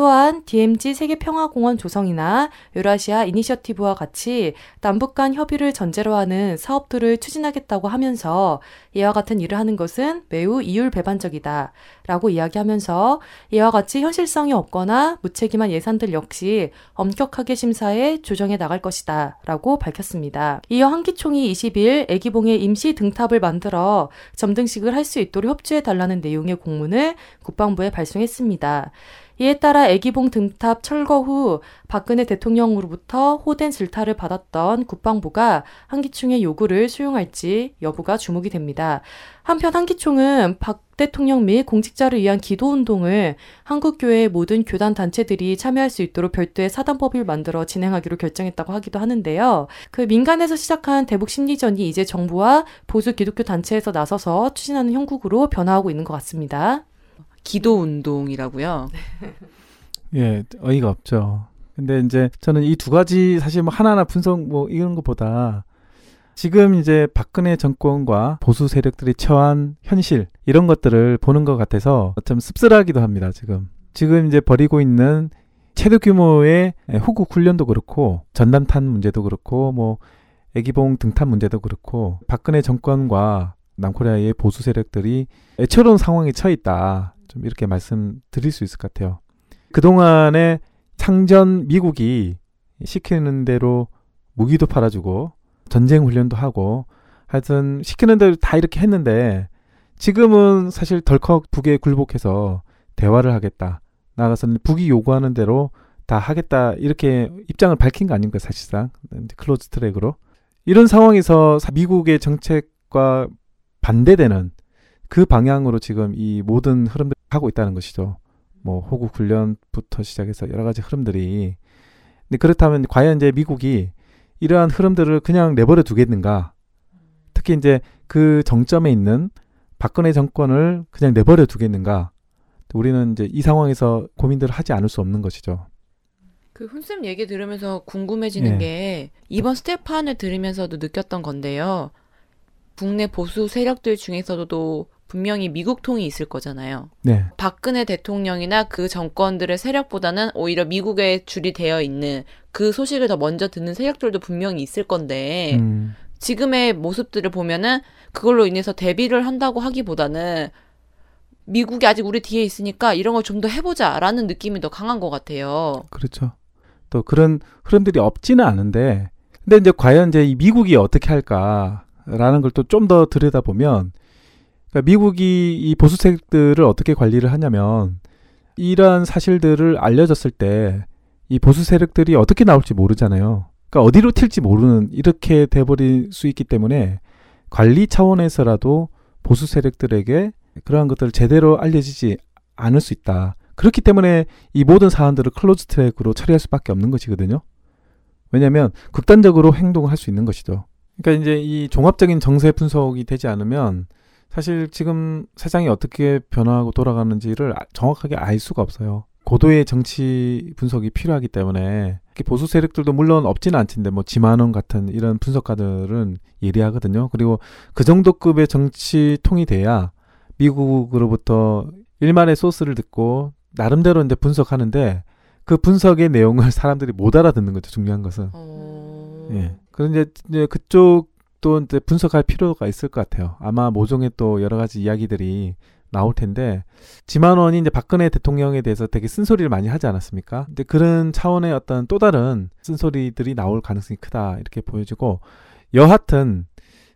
A: 또한 DMZ 세계평화공원 조성이나 유라시아 이니셔티브와 같이 남북 간 협의를 전제로 하는 사업들을 추진하겠다고 하면서 이와 같은 일을 하는 것은 매우 이율배반적이다. 라고 이야기하면서 이와 같이 현실성이 없거나 무책임한 예산들 역시 엄격하게 심사해 조정해 나갈 것이다. 라고 밝혔습니다. 이어 한기총이 20일 애기봉의 임시 등탑을 만들어 점등식을 할 수 있도록 협조해 달라는 내용의 공문을 국방부에 발송했습니다. 이에 따라 애기봉 등탑 철거 후 박근혜 대통령으로부터 호된 질타를 받았던 국방부가 한기총의 요구를 수용할지 여부가 주목이 됩니다. 한편 한기총은 박 대통령 및 공직자를 위한 기도 운동을 한국교회의 모든 교단 단체들이 참여할 수 있도록 별도의 사단법을 만들어 진행하기로 결정했다고 하기도 하는데요. 그 민간에서 시작한 대북 심리전이 이제 정부와 보수 기독교 단체에서 나서서 추진하는 형국으로 변화하고 있는 것 같습니다.
C: 기도 운동이라고요.
B: 예, 어이가 없죠. 근데 이제 저는 이 두 가지 사실 뭐 하나하나 분석 뭐 이런 것보다 지금 이제 박근혜 정권과 보수 세력들이 처한 현실 이런 것들을 보는 것 같아서 좀 씁쓸하기도 합니다. 지금 지금 이제 벌이고 있는 최대 규모의 호국 훈련도 그렇고 전단탄 문제도 그렇고 뭐 애기봉 등탄 문제도 그렇고 박근혜 정권과 남코리아의 보수 세력들이 애처로운 상황에 처해 있다. 좀 이렇게 말씀드릴 수 있을 것 같아요. 그동안에 창전 미국이 시키는 대로 무기도 팔아주고 전쟁 훈련도 하고 하여튼 시키는 대로 다 이렇게 했는데 지금은 사실 덜컥 북에 굴복해서 대화를 하겠다. 나가서는 북이 요구하는 대로 다 하겠다. 이렇게 입장을 밝힌 거 아닙니까, 사실상. close track으로. 이런 상황에서 미국의 정책과 반대되는 그 방향으로 지금 이 모든 흐름들이 가고 있다는 것이죠. 뭐 호국 훈련부터 시작해서 여러 가지 흐름들이. 근데 그렇다면 과연 이제 미국이 이러한 흐름들을 그냥 내버려 두겠는가? 특히 이제 그 정점에 있는 박근혜 정권을 그냥 내버려 두겠는가? 우리는 이제 이 상황에서 고민들을 하지 않을 수 없는 것이죠.
C: 그 훈쌤 얘기 들으면서 궁금해지는 네. 게 이번 스테판을 들으면서도 느꼈던 건데요. 국내 보수 세력들 중에서도 분명히 미국통이 있을 거잖아요.
B: 네.
C: 박근혜 대통령이나 그 정권들의 세력보다는 오히려 미국에 줄이 되어 있는 그 소식을 더 먼저 듣는 세력들도 분명히 있을 건데
B: 음,
C: 지금의 모습들을 보면은 그걸로 인해서 대비를 한다고 하기보다는 미국이 아직 우리 뒤에 있으니까 이런 걸 좀 더 해보자라는 느낌이 더 강한 것 같아요.
B: 그렇죠. 또 그런 흐름들이 없지는 않은데, 근데 이제 과연 이제 이 미국이 어떻게 할까라는 걸 또 좀 더 들여다보면, 그러니까 미국이 이 보수 세력들을 어떻게 관리를 하냐면, 이러한 사실들을 알려졌을 때, 이 보수 세력들이 어떻게 나올지 모르잖아요. 그러니까 어디로 튈지 모르는, 이렇게 돼버릴 수 있기 때문에, 관리 차원에서라도 보수 세력들에게 그러한 것들을 제대로 알려지지 않을 수 있다. 그렇기 때문에 이 모든 사안들을 close track으로 처리할 수밖에 없는 것이거든요. 왜냐하면 극단적으로 행동을 할 수 있는 것이죠. 그러니까 이제 이 종합적인 정세 분석이 되지 않으면 사실 지금 세상이 어떻게 변화하고 돌아가는지를 아- 정확하게 알 수가 없어요. 고도의 정치 분석이 필요하기 때문에 보수 세력들도 물론 없지는 않던데 뭐 지만원 같은 이런 분석가들은 예리하거든요. 그리고 그 정도 급의 정치 통이 돼야 미국으로부터 일만의 소스를 듣고 나름대로 이제 분석하는데 그 분석의 내용을 사람들이 못 알아듣는 거죠. 중요한 것은.
C: 어...
B: 예. 그런 이제, 이제 그쪽 도 이제 분석할 필요가 있을 것 같아요. 아마 모종의 또 여러 가지 이야기들이 나올 텐데 지만원이 이제 박근혜 대통령에 대해서 되게 쓴소리를 많이 하지 않았습니까? 근데 그런 차원의 어떤 또 다른 쓴소리들이 나올 가능성이 크다 이렇게 보여지고 여하튼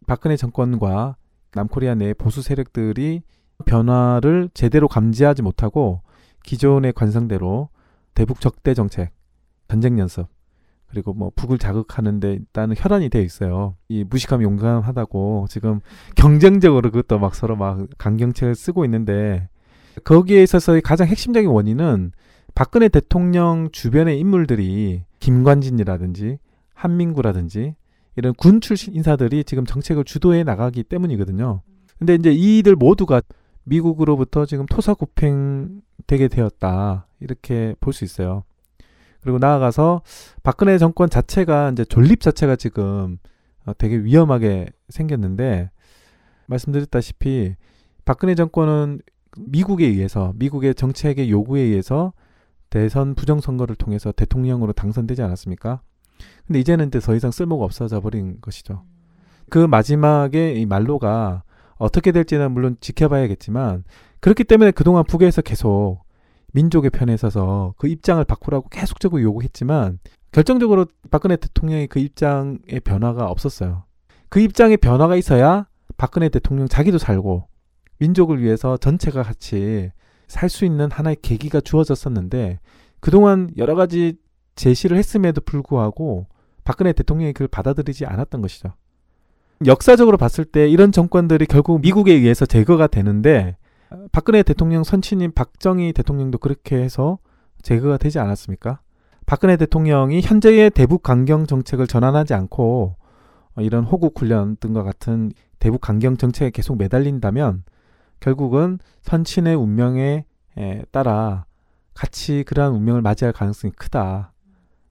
B: 박근혜 정권과 남코리아 내 보수 세력들이 변화를 제대로 감지하지 못하고 기존의 관성대로 대북 적대 정책, 전쟁 연습, 그리고 뭐 북을 자극하는데 일단은 혈안이 돼 있어요. 이 무식함 용감하다고 지금 경쟁적으로 그것도 막 서로 막 강경책을 쓰고 있는데 거기에 있어서의 가장 핵심적인 원인은 박근혜 대통령 주변의 인물들이 김관진이라든지 한민구라든지 이런 군 출신 인사들이 지금 정책을 주도해 나가기 때문이거든요. 근데 이제 이들 모두가 미국으로부터 지금 토사구팽 되게 되었다. 이렇게 볼 수 있어요. 그리고 나아가서 박근혜 정권 자체가 이제 존립 자체가 지금 어, 되게 위험하게 생겼는데 말씀드렸다시피 박근혜 정권은 미국에 의해서 미국의 정책의 요구에 의해서 대선 부정선거를 통해서 대통령으로 당선되지 않았습니까? 근데 이제는 이제 더 이상 쓸모가 없어져 버린 것이죠. 그 마지막에 이 말로가 어떻게 될지는 물론 지켜봐야겠지만 그렇기 때문에 그동안 북에서 계속 민족의 편에 서서 그 입장을 바꾸라고 계속적으로 요구했지만 결정적으로 박근혜 대통령의 그 입장의 변화가 없었어요. 그 입장의 변화가 있어야 박근혜 대통령 자기도 살고 민족을 위해서 전체가 같이 살 수 있는 하나의 계기가 주어졌었는데 그동안 여러 가지 제시를 했음에도 불구하고 박근혜 대통령이 그걸 받아들이지 않았던 것이죠. 역사적으로 봤을 때 이런 정권들이 결국 미국에 의해서 제거가 되는데 박근혜 대통령 선친인 박정희 대통령도 그렇게 해서 제거가 되지 않았습니까? 박근혜 대통령이 현재의 대북 강경 정책을 전환하지 않고 이런 호국 훈련 등과 같은 대북 강경 정책에 계속 매달린다면 결국은 선친의 운명에 따라 같이 그러한 운명을 맞이할 가능성이 크다.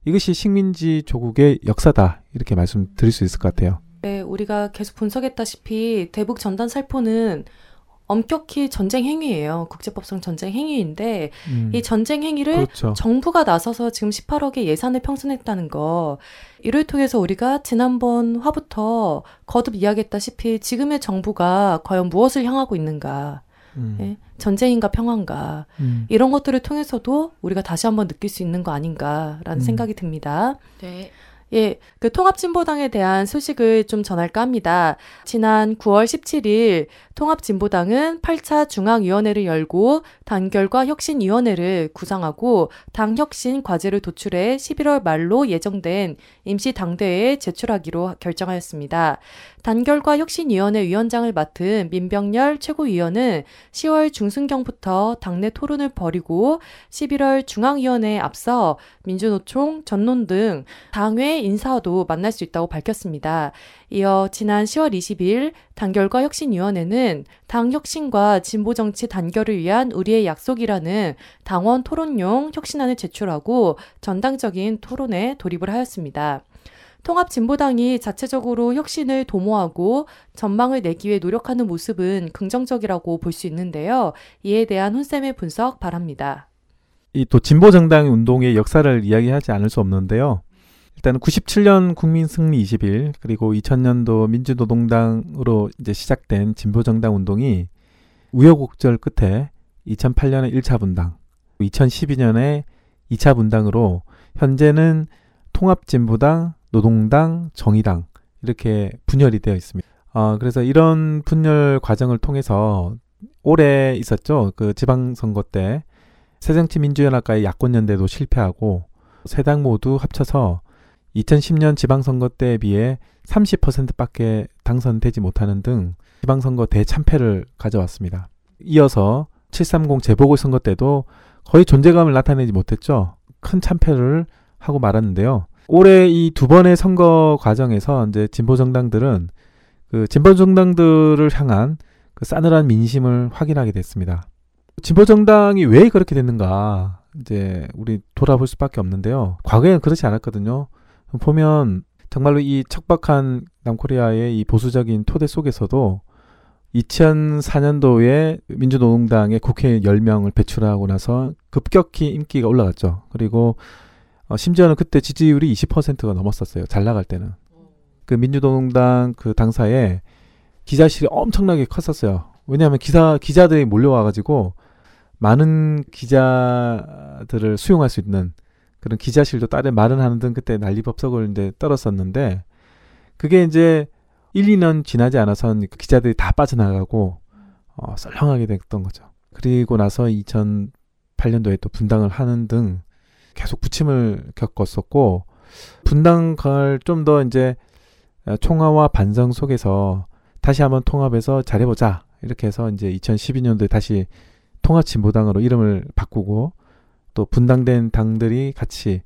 B: 이것이 식민지 조국의 역사다. 이렇게 말씀드릴 수 있을 것 같아요.
A: 네, 우리가 계속 분석했다시피 대북 전단 살포는 엄격히 전쟁 행위예요. 국제법상 전쟁 행위인데
B: 음,
A: 이 전쟁 행위를
B: 그렇죠.
A: 정부가 나서서 지금 18억의 예산을 평선했다는 거 이를 통해서 우리가 지난번 화부터 거듭 이야기했다시피 지금의 정부가 과연 무엇을 향하고 있는가
B: 음,
A: 예? 전쟁인가 평화인가
B: 음.
A: 이런 것들을 통해서도 우리가 다시 한번 느낄 수 있는 거 아닌가라는
B: 음.
A: 생각이 듭니다.
C: 네.
A: 예, 그 통합진보당에 대한 소식을 좀 전할까 합니다. 지난 9월 17일 통합진보당은 8차 중앙위원회를 열고 단결과 혁신위원회를 구성하고 당 혁신 과제를 도출해 11월 말로 예정된 임시 당대회에 제출하기로 결정하였습니다. 단결과 혁신위원회 위원장을 맡은 민병렬 최고위원은 10월 중순경부터 당내 토론을 벌이고 11월 중앙위원회에 앞서 민주노총, 전론 등 당회 인사도 만날 수 있다고 밝혔습니다. 이어 지난 10월 20일 단결과 혁신위원회는 당 혁신과 진보 정치 단결을 위한 우리의 약속이라는 당원 토론용 혁신안을 제출하고 전당적인 토론에 돌입을 하였습니다. 통합진보당이 자체적으로 혁신을 도모하고 전망을 내기 위해 노력하는 모습은 긍정적이라고 볼 수 있는데요. 이에 대한 혼쌤의 분석 바랍니다.
B: 이 또 진보 정당 운동의 역사를 이야기하지 않을 수 없는데요. 일단은 97년 국민 승리 20일 그리고 2000년도 민주노동당으로 이제 시작된 진보정당 운동이 우여곡절 끝에 2008년에 1차 분당, 2012년에 2차 분당으로 현재는 통합진보당, 노동당, 정의당 이렇게 분열이 되어 있습니다. 어, 그래서 이런 분열 과정을 통해서 올해 있었죠. 그 지방선거 때 새정치민주연합과의 야권연대도 실패하고 세 당 모두 합쳐서 2010년 지방선거 때에 비해 30%밖에 당선되지 못하는 등 지방선거 대참패를 가져왔습니다. 이어서 730 재보궐선거 때도 거의 존재감을 나타내지 못했죠. 큰 참패를 하고 말았는데요. 올해 이 두 번의 선거 과정에서 이제 진보 정당들은 그 진보 정당들을 향한 그 싸늘한 민심을 확인하게 됐습니다. 진보 정당이 왜 그렇게 됐는가 이제 우리 돌아볼 수밖에 없는데요. 과거에는 그렇지 않았거든요. 보면 정말로 이 척박한 남코리아의 이 보수적인 토대 속에서도 2004년도에 민주노동당의 국회 10명을 배출하고 나서 급격히 인기가 올라갔죠. 그리고 어, 심지어는 그때 지지율이 20%가 넘었었어요. 잘 나갈 때는. 그 민주노동당 그 당사에 기자실이 엄청나게 컸었어요. 왜냐하면 기사 기자들이 몰려와가지고 많은 기자들을 수용할 수 있는 그런 기자실도 딸에 마련하는 등 그때 난리법석을 이제 떨었었는데 그게 이제 1, 2년 지나지 않아선 그 기자들이 다 빠져나가고 어, 썰렁하게 됐던 거죠. 그리고 나서 2008년도에 또 분당을 하는 등 계속 부침을 겪었었고 분당을 좀 더 이제 총화와 반성 속에서 다시 한번 통합해서 잘해보자 이렇게 해서 이제 2012년도에 다시 통합진보당으로 이름을 바꾸고 또 분당된 당들이 같이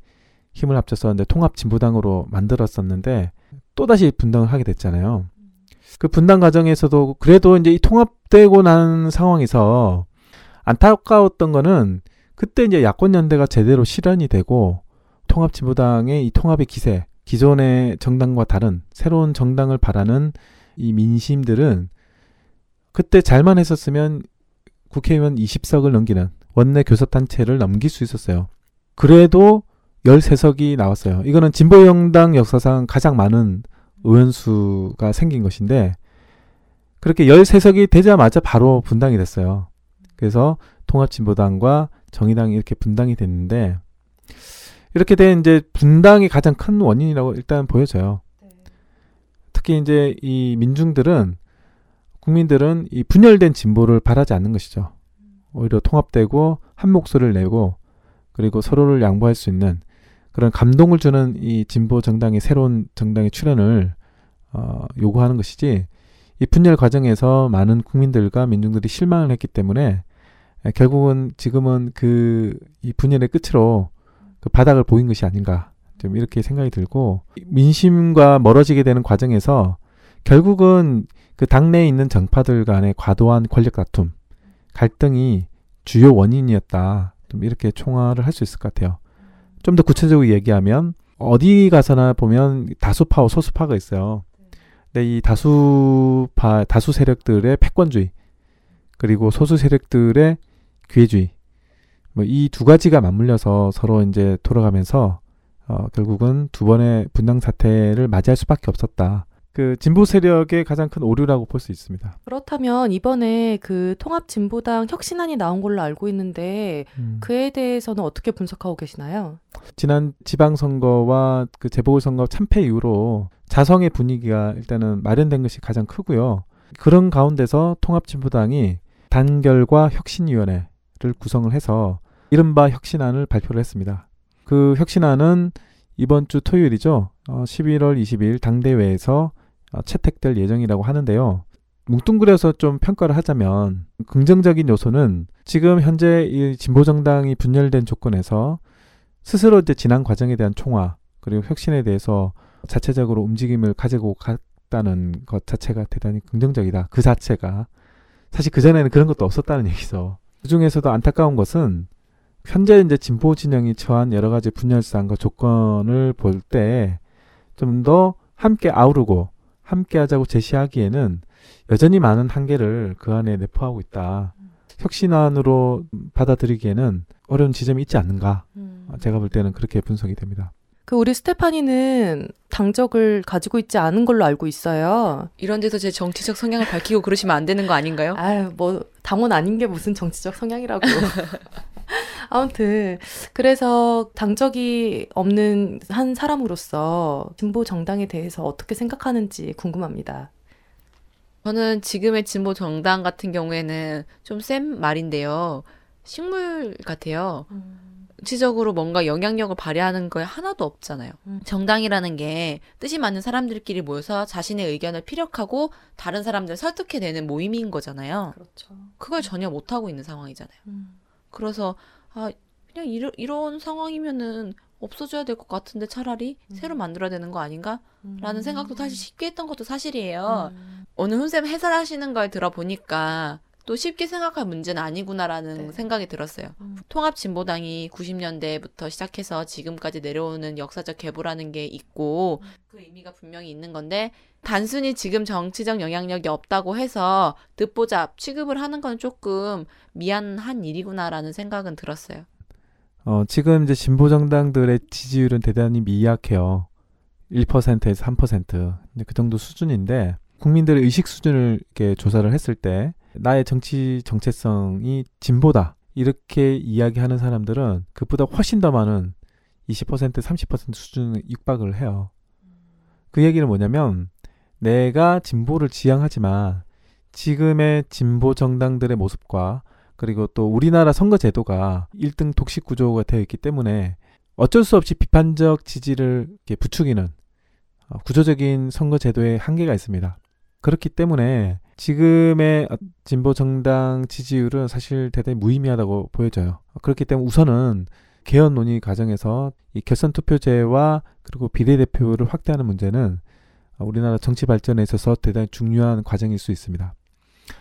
B: 힘을 합쳐서 이제 통합진보당으로 만들었었는데 또다시 분당을 하게 됐잖아요. 그 분당 과정에서도 그래도 이제 이 통합되고 난 상황에서 안타까웠던 거는 그때 이제 야권 연대가 제대로 실현이 되고 통합진보당의 이 통합의 기세, 기존의 정당과 다른 새로운 정당을 바라는 이 민심들은 그때 잘만 했었으면 국회의원 20석을 넘기는 원내 교섭단체를 넘길 수 있었어요. 그래도 13석이 나왔어요. 이거는 진보영당 역사상 가장 많은 의원수가 생긴 것인데 그렇게 13석이 되자마자 바로 분당이 됐어요. 그래서 통합진보당과 정의당이 이렇게 분당이 됐는데 이렇게 된 이제 분당이 가장 큰 원인이라고 일단 보여져요. 특히 이제 이 민중들은 국민들은 이 분열된 진보를 바라지 않는 것이죠. 오히려 통합되고 한 목소리를 내고 그리고 서로를 양보할 수 있는 그런 감동을 주는 이 진보 정당의 새로운 정당의 출현을 어, 요구하는 것이지 이 분열 과정에서 많은 국민들과 민중들이 실망을 했기 때문에 결국은 지금은 그 이 분열의 끝으로 그 바닥을 보인 것이 아닌가 좀 이렇게 생각이 들고 민심과 멀어지게 되는 과정에서 결국은 그 당내에 있는 정파들 간의 과도한 권력 다툼, 갈등이 주요 원인이었다. 좀 이렇게 총화를 할 수 있을 것 같아요. 좀 더 구체적으로 얘기하면 어디 가서나 보면 다수파와 소수파가 있어요. 근데 이 다수파, 다수 세력들의 패권주의, 그리고 소수 세력들의 기회주의, 뭐 이 두 가지가 맞물려서 서로 이제 돌아가면서 어, 결국은 두 번의 분당 사태를 맞이할 수밖에 없었다. 그 진보 세력의 가장 큰 오류라고 볼 수 있습니다.
A: 그렇다면 이번에 그 통합 진보당 혁신안이 나온 걸로 알고 있는데 음. 그에 대해서는 어떻게 분석하고 계시나요?
B: 지난 지방선거와 그 재보궐선거 참패 이후로 자성의 분위기가 일단은 마련된 것이 가장 크고요. 그런 가운데서 통합진보당이 단결과 혁신위원회를 구성을 해서 이른바 혁신안을 발표를 했습니다. 그 혁신안은 이번 주 토요일이죠. 어, 11월 20일 당대회에서 어, 채택될 예정이라고 하는데요. 뭉뚱그려서 좀 평가를 하자면 긍정적인 요소는 지금 현재 이 진보 정당이 분열된 조건에서 스스로 이제 지난 과정에 대한 총화 그리고 혁신에 대해서 자체적으로 움직임을 가지고 갔다는 것 자체가 대단히 긍정적이다. 그 자체가 사실 그 전에는 그런 것도 없었다는 얘기죠. 그 중에서도 안타까운 것은 현재 이제 진보 진영이 처한 여러 가지 분열상과 조건을 볼 때 좀 더 함께 아우르고 함께 하자고 제시하기에는 여전히 많은 한계를 그 안에 내포하고 있다. 혁신안으로 받아들이기에는 어려운 지점이 있지 않는가. 음. 제가 볼 때는 그렇게 분석이 됩니다.
A: 그 우리 스테파니는 당적을 가지고 있지 않은 걸로 알고 있어요.
C: 이런 데서 제 정치적 성향을 밝히고 그러시면 안 되는 거 아닌가요?
A: 아유, 뭐 당원 아닌 게 무슨 정치적 성향이라고. 아무튼 그래서 당적이 없는 한 사람으로서 진보 정당에 대해서 어떻게 생각하는지 궁금합니다.
C: 저는 지금의 진보 정당 같은 경우에는 좀 센 말인데요. 식물 같아요. 음. 정치적으로 뭔가 영향력을 발휘하는 거에 하나도 없잖아요. 음. 정당이라는 게 뜻이 맞는 사람들끼리 모여서 자신의 의견을 피력하고 다른 사람들을 설득해내는 모임인 거잖아요. 그렇죠. 그걸 전혀 못하고 있는 상황이잖아요. 음. 그래서 아 그냥 이러, 이런 상황이면은 없어져야 될 것 같은데 차라리 음. 새로 만들어야 되는 거 아닌가? 라는 음. 생각도 사실 쉽게 했던 것도 사실이에요. 음. 오늘 훈쌤 해설하시는 걸 들어보니까 또 쉽게 생각할 문제는 아니구나라는 네. 생각이 들었어요. 음. 통합진보당이 90년대부터 시작해서 지금까지 내려오는 역사적 계보라는 게 있고 음. 그 의미가 분명히 있는 건데 단순히 지금 정치적 영향력이 없다고 해서 듣보잡 취급을 하는 건 조금 미안한 일이구나라는 생각은 들었어요.
B: 어, 지금 이제 진보 정당들의 지지율은 대단히 미약해요. 1%에서 3%. 이제 그 정도 수준인데 국민들의 의식 수준을 이렇게 조사를 했을 때 나의 정치 정체성이 진보다 이렇게 이야기하는 사람들은 그보다 훨씬 더 많은 20% 30% 수준을 육박을 해요. 그 얘기는 뭐냐면 내가 진보를 지향하지만 지금의 진보 정당들의 모습과 그리고 또 우리나라 선거 제도가 1등 독식 구조가 되어 있기 때문에 어쩔 수 없이 비판적 지지를 부추기는 어, 구조적인 선거 제도의 한계가 있습니다. 그렇기 때문에 지금의 진보 정당 지지율은 사실 대단히 무의미하다고 보여져요. 그렇기 때문에 우선은 개헌 논의 과정에서 이 결선 투표제와 그리고 비례대표를 확대하는 문제는 우리나라 정치 발전에 있어서 대단히 중요한 과정일 수 있습니다.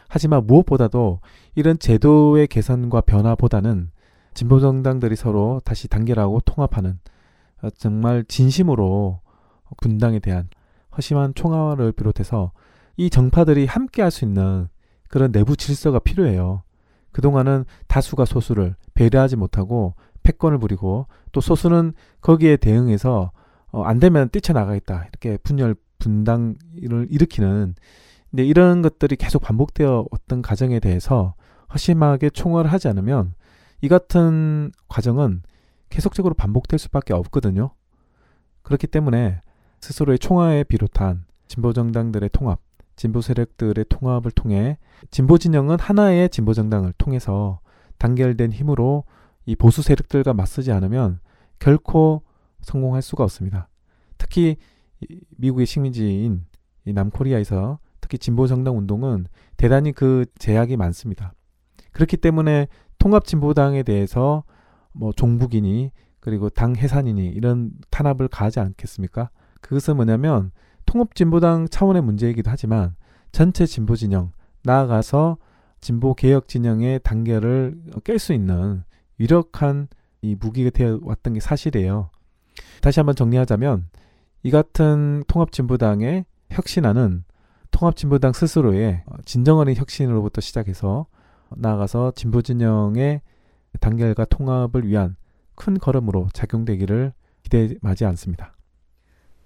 B: 하지만 무엇보다도 이런 제도의 개선과 변화보다는 진보 정당들이 서로 다시 단결하고 통합하는 정말 진심으로 분당에 대한 허심한 총화를 비롯해서 이 정파들이 함께 할 수 있는 그런 내부 질서가 필요해요. 그동안은 다수가 소수를 배려하지 못하고 패권을 부리고 또 소수는 거기에 대응해서 어, 안 되면 뛰쳐나가겠다. 이렇게 분열 분당을 일으키는 근데 이런 것들이 계속 반복되어 어떤 과정에 대해서 허심하게 총괄을 하지 않으면 이 같은 과정은 계속적으로 반복될 수밖에 없거든요. 그렇기 때문에 스스로의 총화에 비롯한 진보 정당들의 통합, 진보 세력들의 통합을 통해 진보 진영은 하나의 진보 정당을 통해서 단결된 힘으로 이 보수 세력들과 맞서지 않으면 결코 성공할 수가 없습니다. 특히 미국의 식민지인 남코리아에서 특히 진보 정당 운동은 대단히 그 제약이 많습니다. 그렇기 때문에 통합 진보당에 대해서 뭐 종북이니 그리고 당 해산이니 이런 탄압을 가하지 않겠습니까? 그것은 뭐냐면 통합 진보당 차원의 문제이기도 하지만 전체 진보 진영 나아가서 진보 개혁 진영의 단계를 깰수 있는 유력한 이 무기가 되어 왔던 게 사실이에요. 다시 한번 정리하자면 이 같은 통합 진보당의 혁신안은 통합 진보당 스스로의 진정한 혁신으로부터 시작해서 나아가서 진보 진영의 단결과 통합을 위한 큰 걸음으로 작용되기를 기대하지 않습니다.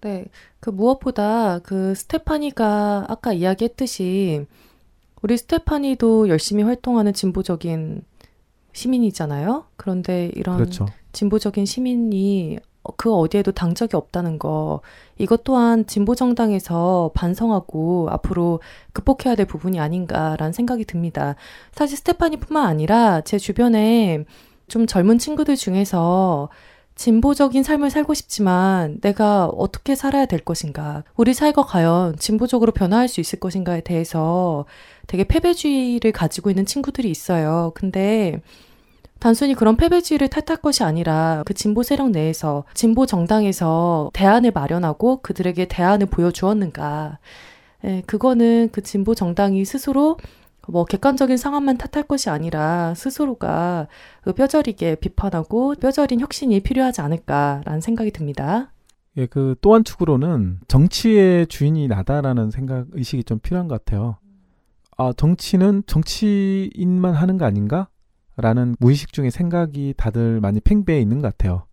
A: 네. 그 무엇보다 그 스테파니가 아까 이야기했듯이 우리 스테파니도 열심히 활동하는 진보적인 시민이잖아요. 그런데 이런 그렇죠. 진보적인 시민이 그 어디에도 당적이 없다는 거 이것 또한 진보 정당에서 반성하고 앞으로 극복해야 될 부분이 아닌가라는 생각이 듭니다. 사실 스테파니뿐만 아니라 제 주변에 좀 젊은 친구들 중에서 진보적인 삶을 살고 싶지만 내가 어떻게 살아야 될 것인가, 우리 사회가 과연 진보적으로 변화할 수 있을 것인가에 대해서 되게 패배주의를 가지고 있는 친구들이 있어요. 근데 단순히 그런 패배주의를 탓할 것이 아니라 그 진보 세력 내에서 진보 정당에서 대안을 마련하고 그들에게 대안을 보여주었는가. 예, 그거는 그 진보 정당이 스스로 뭐 객관적인 상황만 탓할 것이 아니라 스스로가 그 뼈저리게 비판하고 뼈저린 혁신이 필요하지 않을까라는 생각이 듭니다.
B: 예, 그 또 한 축으로는 정치의 주인이 나다라는 생각 의식이 좀 필요한 것 같아요. 아, 정치는 정치인만 하는 거 아닌가? 라는 무의식 중에 생각이 다들 많이 팽배해 있는 것 같아요.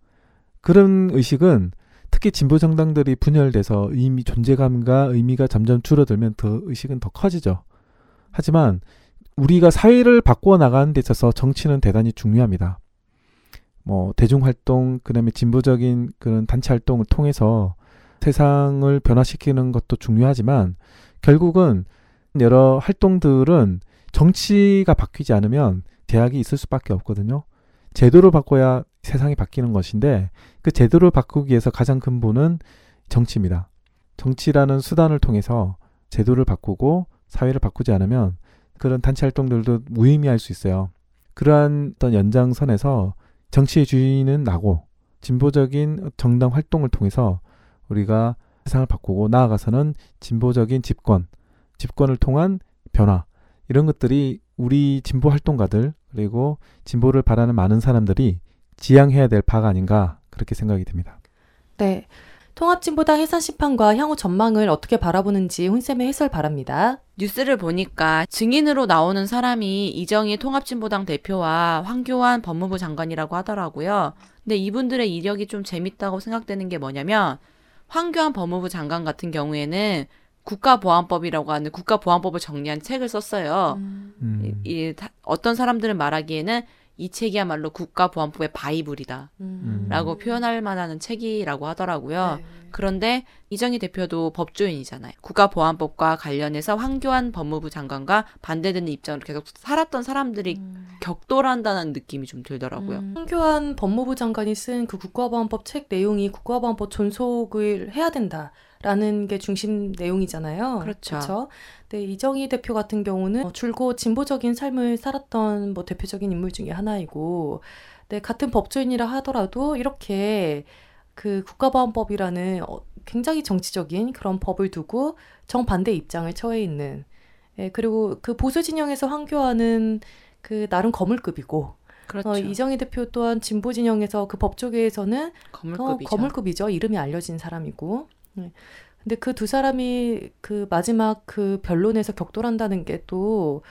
B: 그런 의식은 특히 진보 정당들이 분열돼서 의미 존재감과 의미가 점점 줄어들면 더 의식은 더 커지죠. 하지만 우리가 사회를 바꾸어 나가는 데 있어서 정치는 대단히 중요합니다. 뭐 대중 활동 그다음에 진보적인 그런 단체 활동을 통해서 세상을 변화시키는 것도 중요하지만 결국은 여러 활동들은 정치가 바뀌지 않으면 대학이 있을 수밖에 없거든요. 제도를 바꿔야 세상이 바뀌는 것인데 그 제도를 바꾸기 위해서 가장 근본은 정치입니다. 정치라는 수단을 통해서 제도를 바꾸고 사회를 바꾸지 않으면 그런 단체 활동들도 무의미할 수 있어요. 그러한 어떤 연장선에서 정치의 주인은 나고 진보적인 정당 활동을 통해서 우리가 세상을 바꾸고 나아가서는 진보적인 집권, 집권을 통한 변화 이런 것들이 우리 진보 활동가들 그리고 진보를 바라는 많은 사람들이 지향해야 될 바가 아닌가 그렇게 생각이 듭니다.
A: 네. 통합진보당 해산 심판과 향후 전망을 어떻게 바라보는지 혼쌤의 해설 바랍니다.
C: 뉴스를 보니까 증인으로 나오는 사람이 이정희 통합진보당 대표와 황교안 법무부 장관이라고 하더라고요. 근데 이분들의 이력이 좀 재밌다고 생각되는 게 뭐냐면 황교안 법무부 장관 같은 경우에는 국가보안법이라고 하는 국가보안법을 정리한 책을 썼어요. 음. 이, 이, 어떤 사람들은 말하기에는 이 책이야말로 국가보안법의 바이블이다. 음. 라고 표현할 만한 책이라고 하더라고요. 네. 그런데 이정희 대표도 법조인이잖아요. 국가보안법과 관련해서 황교안 법무부 장관과 반대되는 입장으로 계속 살았던 사람들이 음. 격돌한다는 느낌이 좀 들더라고요. 음.
A: 황교안 법무부 장관이 쓴 그 국가보안법 책 내용이 국가보안법 존속을 해야 된다. 라는 게 중심 내용이잖아요.
C: 그렇죠.
A: 그렇죠? 네, 이정희 대표 같은 경우는 어, 줄곧 진보적인 삶을 살았던 뭐 대표적인 인물 중에 하나이고, 네, 같은 법조인이라 하더라도 이렇게 그 국가보안법이라는 어, 굉장히 정치적인 그런 법을 두고 정반대 입장을 처해 있는, 예, 그리고 그 보수 진영에서 황교안은 그 나름 거물급이고, 그렇죠. 어, 이정희 대표 또한 진보 진영에서 그 법조계에서는 거물급이죠. 어, 거물급이죠. 이름이 알려진 사람이고. 네. 근데 그 두 사람이 그 마지막 그 변론에서 격돌한다는 게 또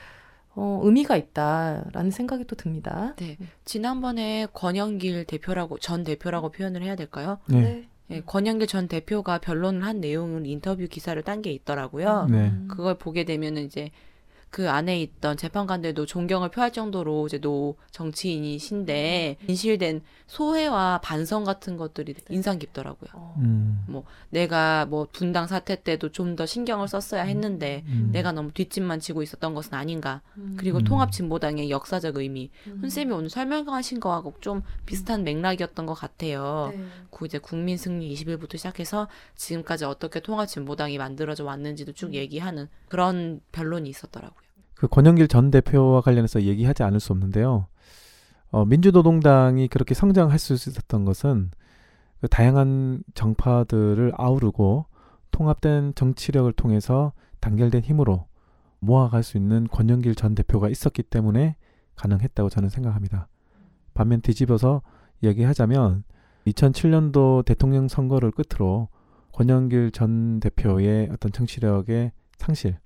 A: 어, 의미가 있다라는 생각이 또 듭니다.
C: 네. 지난번에 권영길 대표라고 전 대표라고 표현을 해야 될까요?
B: 네. 네.
C: 네, 권영길 전 대표가 변론을 한 내용을 인터뷰 기사를 딴 게 있더라고요.
B: 네.
C: 그걸 보게 되면은 이제 그 안에 있던 재판관들도 존경을 표할 정도로 이제 노 정치인이신데 진실된 소회와 반성 같은 것들이 인상 깊더라고요. 어. 음. 뭐 내가 뭐 분당 사태 때도 좀 더 신경을 썼어야 했는데 음. 내가 너무 뒷짐만 지고 있었던 것은 아닌가. 음. 그리고 통합 진보당의 역사적 의미. 음. 훈 쌤이 오늘 설명하신 거하고 좀 비슷한 맥락이었던 것 같아요. 네. 그 이제 국민 승리 21부터 시작해서 지금까지 어떻게 통합 진보당이 만들어져 왔는지도 쭉 음. 얘기하는 그런 변론이 있었더라고요.
B: 그 권영길 전 대표와 관련해서 얘기하지 않을 수 없는데요. 어, 민주노동당이 그렇게 성장할 수 있었던 것은 그 다양한 정파들을 아우르고 통합된 정치력을 통해서 단결된 힘으로 모아갈 수 있는 권영길 전 대표가 있었기 때문에 가능했다고 저는 생각합니다. 반면 뒤집어서 얘기하자면 2007년도 대통령 선거를 끝으로 권영길 전 대표의 어떤 정치력의 상실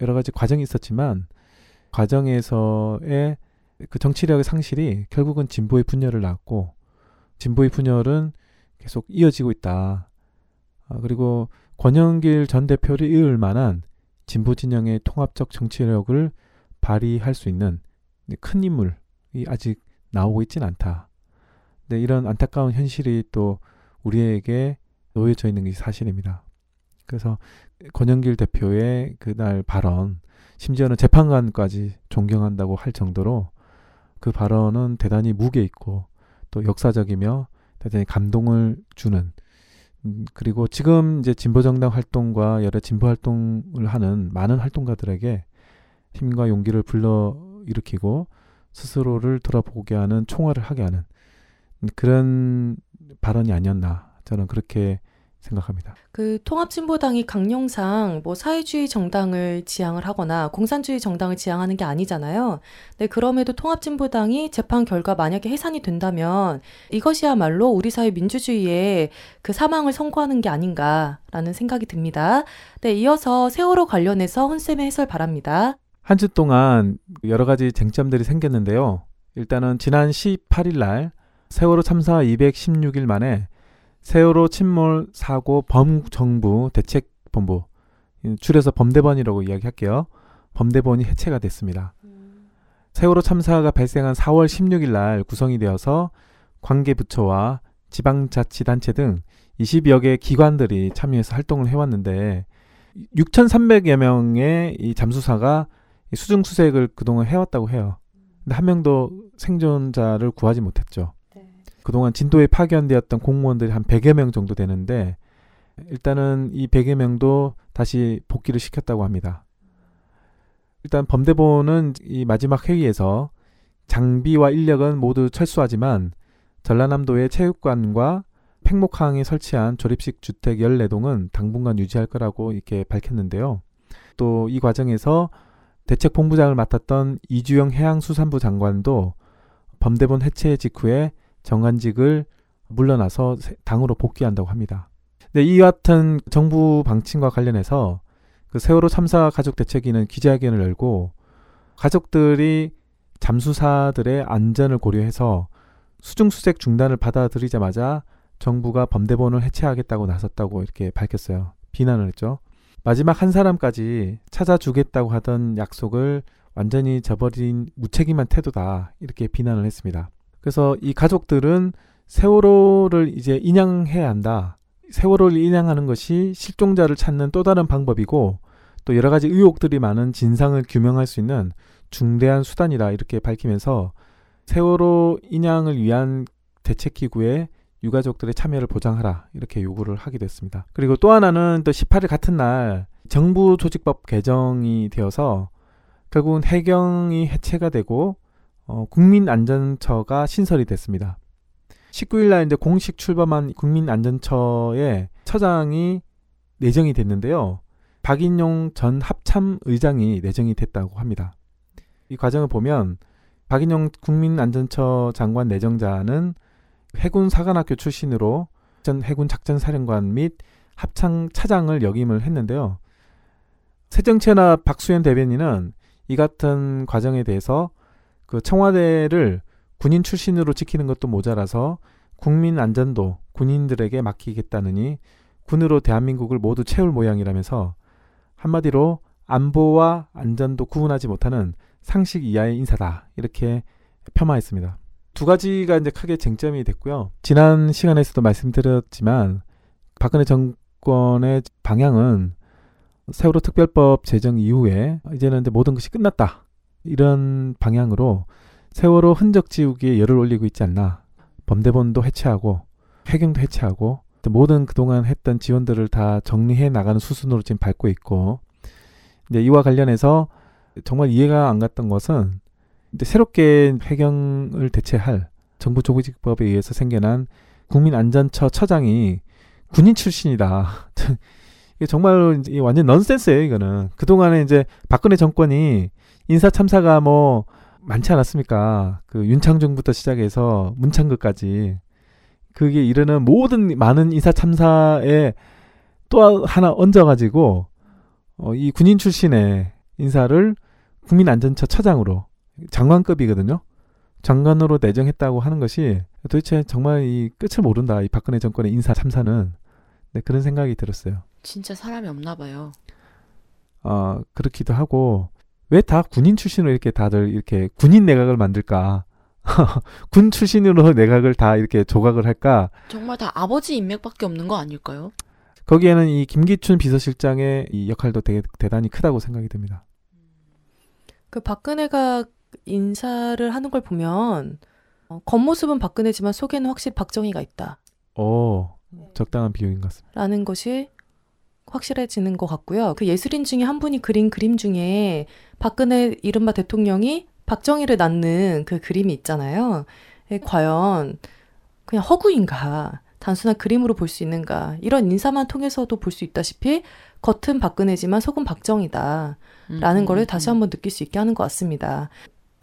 B: 여러 가지 과정이 있었지만 과정에서의 그 정치력의 상실이 결국은 진보의 분열을 낳았고 진보의 분열은 계속 이어지고 있다. 아, 그리고 권영길 전 대표를 이을 만한 진보 진영의 통합적 정치력을 발휘할 수 있는 큰 인물이 아직 나오고 있지는 않다. 근데 이런 안타까운 현실이 또 우리에게 놓여져 있는 것이 사실입니다. 그래서 권영길 대표의 그날 발언, 심지어는 재판관까지 존경한다고 할 정도로 그 발언은 대단히 무게 있고 또 역사적이며 대단히 감동을 주는 음, 그리고 지금 이제 진보정당 활동과 여러 진보 활동을 하는 많은 활동가들에게 힘과 용기를 불러 일으키고 스스로를 돌아보게 하는 총화를 하게 하는 그런 발언이 아니었나 저는 그렇게 생각합니다.
A: 그 통합진보당이 강령상 뭐 사회주의 정당을 지향을 하거나 공산주의 정당을 지향하는 게 아니잖아요. 네, 그럼에도 통합진보당이 재판 결과 만약에 해산이 된다면 이것이야말로 우리 사회 민주주의의 그 사망을 선고하는 게 아닌가라는 생각이 듭니다. 네, 이어서 세월호 관련해서 혼쌤의 해설 바랍니다.
B: 한 주 동안 여러 가지 쟁점들이 생겼는데요. 일단은 지난 18일 날 세월호 참사 216일 만에 세월호 침몰 사고 범정부 대책본부 줄여서 범대본이라고 이야기할게요. 범대본이 해체가 됐습니다. 세월호 참사가 발생한 4월 16일 날 구성이 되어서 관계 부처와 지방자치단체 등 20여 개 기관들이 참여해서 활동을 해왔는데 6,300여 명의 이 잠수사가 수중수색을 그동안 해왔다고 해요. 근데 한 명도 생존자를 구하지 못했죠. 그동안 진도에 파견되었던 공무원들이 한 100여 명 정도 되는데 일단은 이 100여 명도 다시 복귀를 시켰다고 합니다. 일단 범대본은 이 마지막 회의에서 장비와 인력은 모두 철수하지만 전라남도의 체육관과 팽목항에 설치한 조립식 주택 14동은 당분간 유지할 거라고 이렇게 밝혔는데요. 또 이 과정에서 대책본부장을 맡았던 이주영 해양수산부 장관도 범대본 해체 직후에 정관직을 물러나서 당으로 복귀한다고 합니다. 네, 이 같은 정부 방침과 관련해서 그 세월호 참사 가족 대책위는 기자회견을 열고 가족들이 잠수사들의 안전을 고려해서 수중수색 중단을 받아들이자마자 정부가 범대본을 해체하겠다고 나섰다고 이렇게 밝혔어요. 비난을 했죠. 마지막 한 사람까지 찾아주겠다고 하던 약속을 완전히 저버린 무책임한 태도다. 이렇게 비난을 했습니다. 그래서 이 가족들은 세월호를 이제 인양해야 한다. 세월호를 인양하는 것이 실종자를 찾는 또 다른 방법이고 또 여러 가지 의혹들이 많은 진상을 규명할 수 있는 중대한 수단이다 이렇게 밝히면서 세월호 인양을 위한 대책 기구에 유가족들의 참여를 보장하라 이렇게 요구를 하게 됐습니다. 그리고 또 하나는 또 18일 같은 날 정부 조직법 개정이 되어서 결국은 해경이 해체가 되고 어, 국민안전처가 신설이 됐습니다. 19일 날 이제 공식 출범한 국민안전처의 처장이 내정이 됐는데요. 박인용 전 합참 의장이 내정이 됐다고 합니다. 이 과정을 보면 박인용 국민안전처 장관 내정자는 해군 사관학교 출신으로 전 해군 작전사령관 및 합창 차장을 역임을 했는데요. 새정채나 박수현 대변인은 이 같은 과정에 대해서 그 청와대를 군인 출신으로 지키는 것도 모자라서 국민 안전도 군인들에게 맡기겠다느니 군으로 대한민국을 모두 채울 모양이라면서 한마디로 안보와 안전도 구분하지 못하는 상식 이하의 인사다 이렇게 폄하했습니다. 두 가지가 이제 크게 쟁점이 됐고요. 지난 시간에서도 말씀드렸지만 박근혜 정권의 방향은 세월호 특별법 제정 이후에 이제는 이제 모든 것이 끝났다. 이런 방향으로 세월호 흔적 지우기에 열을 올리고 있지 않나. 범대본도 해체하고 해경도 해체하고 모든 그동안 했던 지원들을 다 정리해 나가는 수순으로 지금 밟고 있고 이제 이와 관련해서 정말 이해가 안 갔던 것은 이제 새롭게 해경을 대체할 정부 조직법에 의해서 생겨난 국민안전처 처장이 군인 출신이다. 이게 정말 완전 넌센스예요, 이거는. 그동안에 이제 박근혜 정권이 인사 참사가 뭐 많지 않았습니까? 그 윤창중부터 시작해서 문창극까지 그게 이르는 모든 많은 인사 참사에 또 하나 얹어가지고 어, 이 군인 출신의 인사를 국민안전처 처장으로 장관급이거든요. 장관으로 내정했다고 하는 것이 도대체 정말 이 끝을 모른다. 이 박근혜 정권의 인사 참사는 네, 그런 생각이 들었어요.
C: 진짜 사람이 없나 봐요.
B: 어, 그렇기도 하고 왜 다 군인 출신으로 이렇게 다들 이렇게 군인 내각을 만들까? 군 출신으로 내각을 다 이렇게 조각을 할까?
C: 정말 다 아버지 인맥밖에 없는 거 아닐까요?
B: 거기에는 이 김기춘 비서실장의 이 역할도 되게 대단히 크다고 생각이 됩니다.
A: 그 박근혜가 인사를 하는 걸 보면 어, 겉모습은 박근혜지만 속에는 확실히 박정희가 있다.
B: 오, 적당한 비유인 것 같습니다.
A: 라는 것이 확실해지는 것 같고요. 그 예술인 중에 한 분이 그린 그림 중에 박근혜 이른바 대통령이 박정희를 낳는 그 그림이 있잖아요. 과연 그냥 허구인가? 단순한 그림으로 볼 수 있는가. 이런 인사만 통해서도 볼 수 있다시피 겉은 박근혜지만 속은 박정희다. 라는 음, 거를 다시 한번 느낄 수 있게 하는 것 같습니다.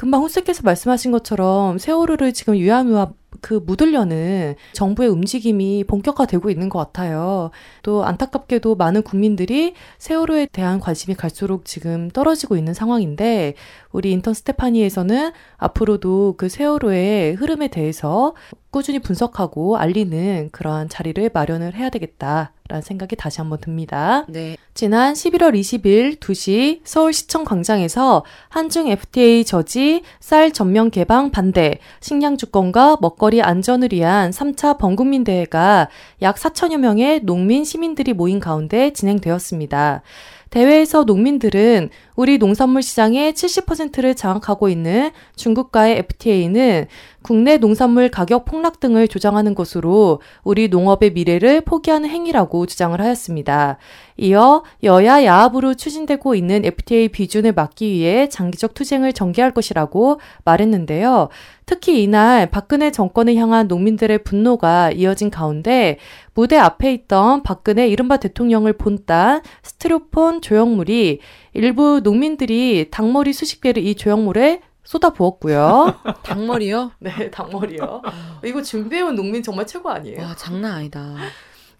A: 금방 혼세께서 말씀하신 것처럼 세월호를 지금 유야무야 그 묻으려는 정부의 움직임이 본격화되고 있는 것 같아요. 또 안타깝게도 많은 국민들이 세월호에 대한 관심이 갈수록 지금 떨어지고 있는 상황인데 우리 인턴 스테파니에서는 앞으로도 그 세월호의 흐름에 대해서 꾸준히 분석하고 알리는 그러한 자리를 마련을 해야 되겠다 라는 생각이 다시 한번 듭니다. 네. 지난 11월 20일 2시 서울시청 광장에서 한중 FTA 저지 쌀 전면 개방 반대 식량 주권과 먹거리 안전을 위한 3차 범국민 대회가 약 4천여 명의 농민 시민들이 모인 가운데 진행되었습니다. 대회에서 농민들은 우리 농산물 시장의 70%를 장악하고 있는 중국과의 FTA는 국내 농산물 가격 폭락 등을 조장하는 것으로 우리 농업의 미래를 포기하는 행위라고 주장을 하였습니다. 이어 여야 야합으로 추진되고 있는 FTA 비준을 막기 위해 장기적 투쟁을 전개할 것이라고 말했는데요. 특히 이날 박근혜 정권을 향한 농민들의 분노가 이어진 가운데 무대 앞에 있던 박근혜 이른바 대통령을 본딴 스티로폰 조형물이 일부 농민들이 닭머리 수십 개를 이 조형물에 쏟아 부었고요.
C: 닭머리요?
A: 네, 닭머리요. 이거 준비해온 농민 정말 최고 아니에요?
C: 와, 장난 아니다.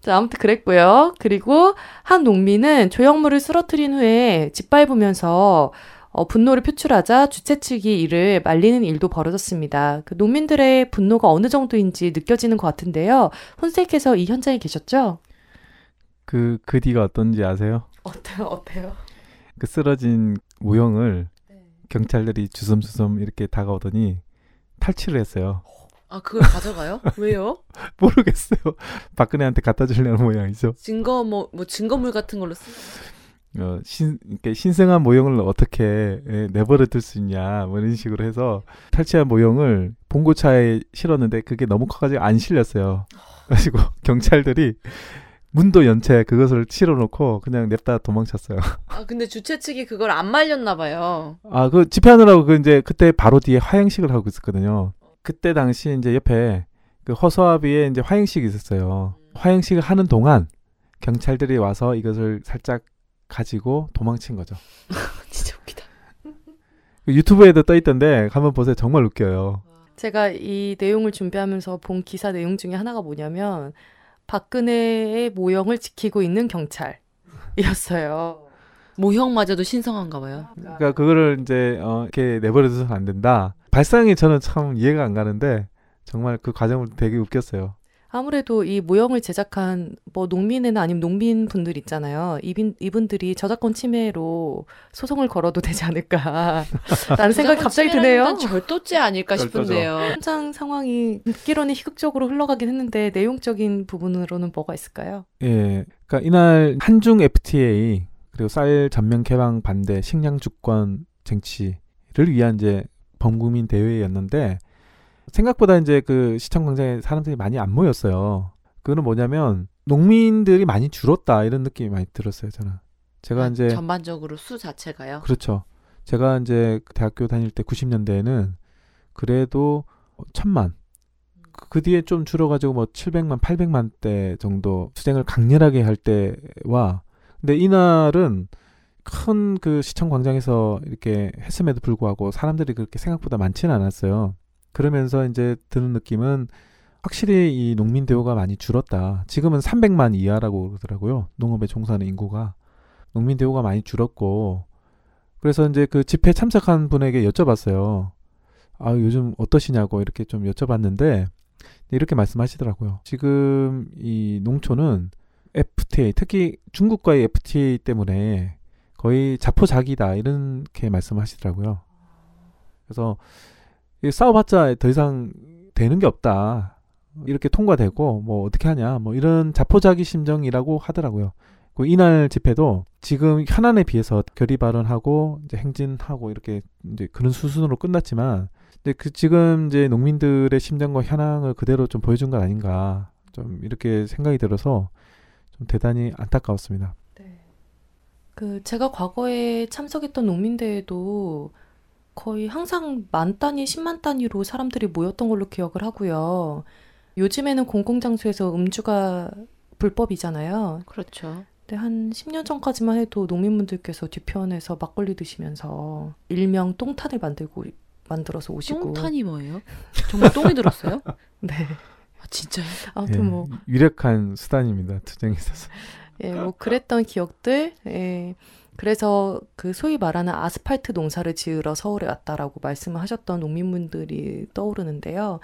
A: 자, 아무튼 그랬고요. 그리고 한 농민은 조형물을 쓰러뜨린 후에 짓밟으면서 어, 분노를 표출하자 주최 측이 이를 말리는 일도 벌어졌습니다. 그 농민들의 분노가 어느 정도인지 느껴지는 것 같은데요. 혼세께서 이 현장에 계셨죠?
B: 그, 그 뒤가 어떤지 아세요?
A: 어때요? 어때요?
B: 그 쓰러진 모형을 경찰들이 주섬주섬 이렇게 다가오더니 탈취를 했어요.
C: 아, 그걸 가져가요? 왜요?
B: 모르겠어요. 박근혜한테 갖다 주려는 모양이죠.
C: 증거, 뭐, 뭐, 증거물 같은 걸로 쓰
B: 어, 신, 이렇게 신성한 모형을 어떻게 예, 내버려 둘 수 있냐, 뭐 이런 식으로 해서 탈취한 모형을 봉고차에 실었는데 그게 너무 커가지고 안 실렸어요. 그래가지고 경찰들이 문도 연체 그것을 치러놓고 그냥 냅다 도망쳤어요.
C: 아 근데 주최 측이 그걸 안 말렸나 봐요.
B: 아 그 집회하느라고 그 이제 그때 바로 뒤에 화행식을 하고 있었거든요. 그때 당시 이제 옆에 그 허수아비에 이제 화행식이 있었어요. 화행식을 하는 동안 경찰들이 와서 이것을 살짝 가지고 도망친 거죠.
C: 진짜 웃기다.
B: 그 유튜브에도 떠 있던데 한번 보세요. 정말 웃겨요.
A: 제가 이 내용을 준비하면서 본 기사 내용 중에 하나가 뭐냐면 박근혜의 모형을 지키고 있는 경찰이었어요.
C: 모형마저도 신성한가 봐요.
B: 그러니까 그거를 이제 어, 이렇게 내버려둬서는 안 된다. 발상이 저는 참 이해가 안 가는데 정말 그 과정을 되게 웃겼어요.
A: 아무래도 이 모형을 제작한 뭐 농민이나 아니면 농민 분들 있잖아요. 이분 이분들이 저작권 침해로 소송을 걸어도 되지 않을까라는 생각이 갑자기 드네요.
C: 절도죄 아닐까 싶은데요.
A: 현장 상황이 듣기로는 희극적으로 흘러가긴 했는데 내용적인 부분으로는 뭐가 있을까요?
B: 예, 그러니까 이날 한중 FTA 그리고 쌀 전면 개방 반대 식량 주권 쟁취를 위한 이제 범국민 대회였는데 생각보다 이제 그 시청 광장에 사람들이 많이 안 모였어요. 그거는 뭐냐면 농민들이 많이 줄었다 이런 느낌이 많이 들었어요. 저는 제가 아, 이제
C: 전반적으로 수 자체가요.
B: 그렇죠. 제가 이제 대학교 다닐 때 90년대에는 그래도 천만 그, 그 뒤에 좀 줄어가지고 뭐 700만, 800만 대 정도 수쟁을 강렬하게 할 때와 근데 이날은 큰 그 시청 광장에서 이렇게 했음에도 불구하고 사람들이 그렇게 생각보다 많지는 않았어요. 그러면서 이제 드는 느낌은 확실히 이 농민 대우가 많이 줄었다. 지금은 300만 이하라고 그러더라고요. 농업에 종사하는 인구가. 농민 대우가 많이 줄었고, 그래서 이제 그 집회 참석한 분에게 여쭤봤어요. 아, 요즘 어떠시냐고 이렇게 좀 여쭤봤는데, 이렇게 말씀하시더라고요. 지금 이 농촌은 FTA, 특히 중국과의 FTA 때문에 거의 자포자기다, 이렇게 말씀하시더라고요. 그래서 싸워봤자 더 이상 되는 게 없다. 이렇게 통과되고 뭐 어떻게 하냐 뭐 이런 자포자기 심정이라고 하더라고요. 그 이날 집회도 지금 현안에 비해서 결의 발언하고 이제 행진하고 이렇게 이제 그런 수순으로 끝났지만 이제 그 지금 이제 농민들의 심정과 현황을 그대로 좀 보여준 것 아닌가 좀 이렇게 생각이 들어서 좀 대단히 안타까웠습니다. 네.
A: 그 제가 과거에 참석했던 농민대회도 거의 항상 만 단위, 십만 단위로 사람들이 모였던 걸로 기억을 하고요. 요즘에는 공공장소에서 음주가 불법이잖아요.
C: 그렇죠.
A: 근데 한 10년 전까지만 해도 농민분들께서 뒤편에서 막걸리 드시면서 일명 똥탄을 만들고 만들어서 오시고
C: 똥탄이 뭐예요? 정말 똥이 들었어요?
A: 네.
C: 아, 진짜요?
A: 아무튼
B: 예,
A: 뭐
B: 유력한 수단입니다. 투쟁에 있어서.
A: 예, 뭐 그랬던 기억들. 예. 그래서 그 소위 말하는 아스팔트 농사를 지으러 서울에 왔다라고 말씀을 하셨던 농민분들이 떠오르는데요.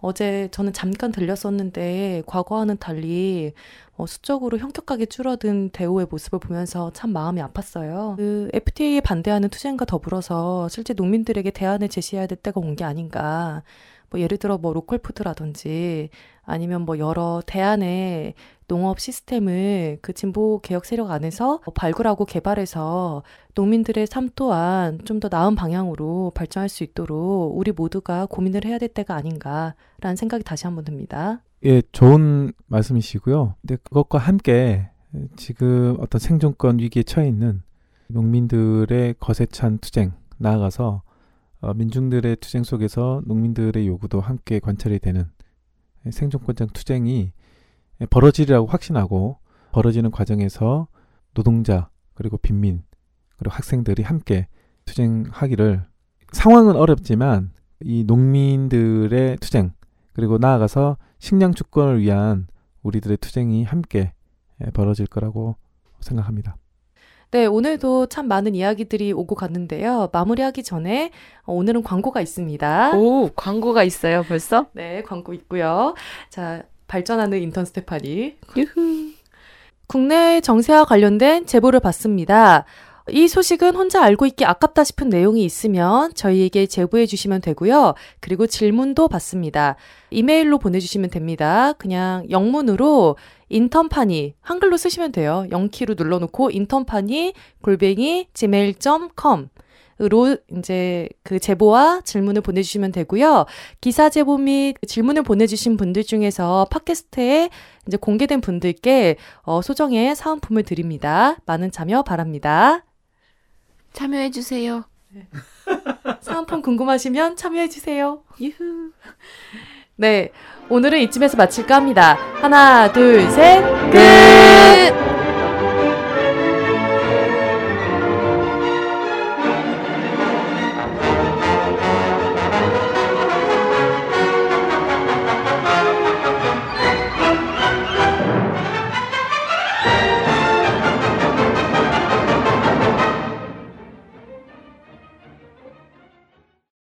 A: 어제 저는 잠깐 들렸었는데 과거와는 달리 어, 수적으로 현격하게 줄어든 대우의 모습을 보면서 참 마음이 아팠어요. 그 FTA에 반대하는 투쟁과 더불어서 실제 농민들에게 대안을 제시해야 될 때가 온 게 아닌가. 뭐 예를 들어 뭐 로컬 푸드라든지 아니면 뭐 여러 대안의 농업 시스템을 그 진보 개혁 세력 안에서 발굴하고 개발해서 농민들의 삶 또한 좀 더 나은 방향으로 발전할 수 있도록 우리 모두가 고민을 해야 될 때가 아닌가라는 생각이 다시 한번 듭니다.
B: 예, 좋은 말씀이시고요. 근데 그것과 함께 지금 어떤 생존권 위기에 처해 있는 농민들의 거세 찬 투쟁 나아가서 어, 민중들의 투쟁 속에서 농민들의 요구도 함께 관찰이 되는 생존권적 투쟁이 벌어지리라고 확신하고 벌어지는 과정에서 노동자 그리고 빈민 그리고 학생들이 함께 투쟁하기를 상황은 어렵지만 이 농민들의 투쟁 그리고 나아가서 식량 주권을 위한 우리들의 투쟁이 함께 벌어질 거라고 생각합니다.
A: 네, 오늘도 참 많은 이야기들이 오고 갔는데요. 마무리하기 전에 오늘은 광고가 있습니다.
C: 오, 광고가 있어요, 벌써?
A: 네, 광고 있고요. 자, 발전하는 인턴 스테파니.
C: 유후.
A: 국내 정세와 관련된 제보를 받습니다. 이 소식은 혼자 알고 있기 아깝다 싶은 내용이 있으면 저희에게 제보해 주시면 되고요. 그리고 질문도 받습니다. 이메일로 보내주시면 됩니다. 그냥 영문으로 인턴파니 한글로 쓰시면 돼요. 0키로 눌러놓고 인턴파니 골뱅이 gmail.com 으로 이제 그 제보와 질문을 보내주시면 되고요. 기사 제보 및 질문을 보내주신 분들 중에서 팟캐스트에 이제 공개된 분들께 어, 소정의 사은품을 드립니다. 많은 참여 바랍니다.
C: 참여해주세요.
A: 사은품 궁금하시면 참여해주세요. 유후. 네. 오늘은 이쯤에서 마칠까 합니다. 하나, 둘, 셋, 끝!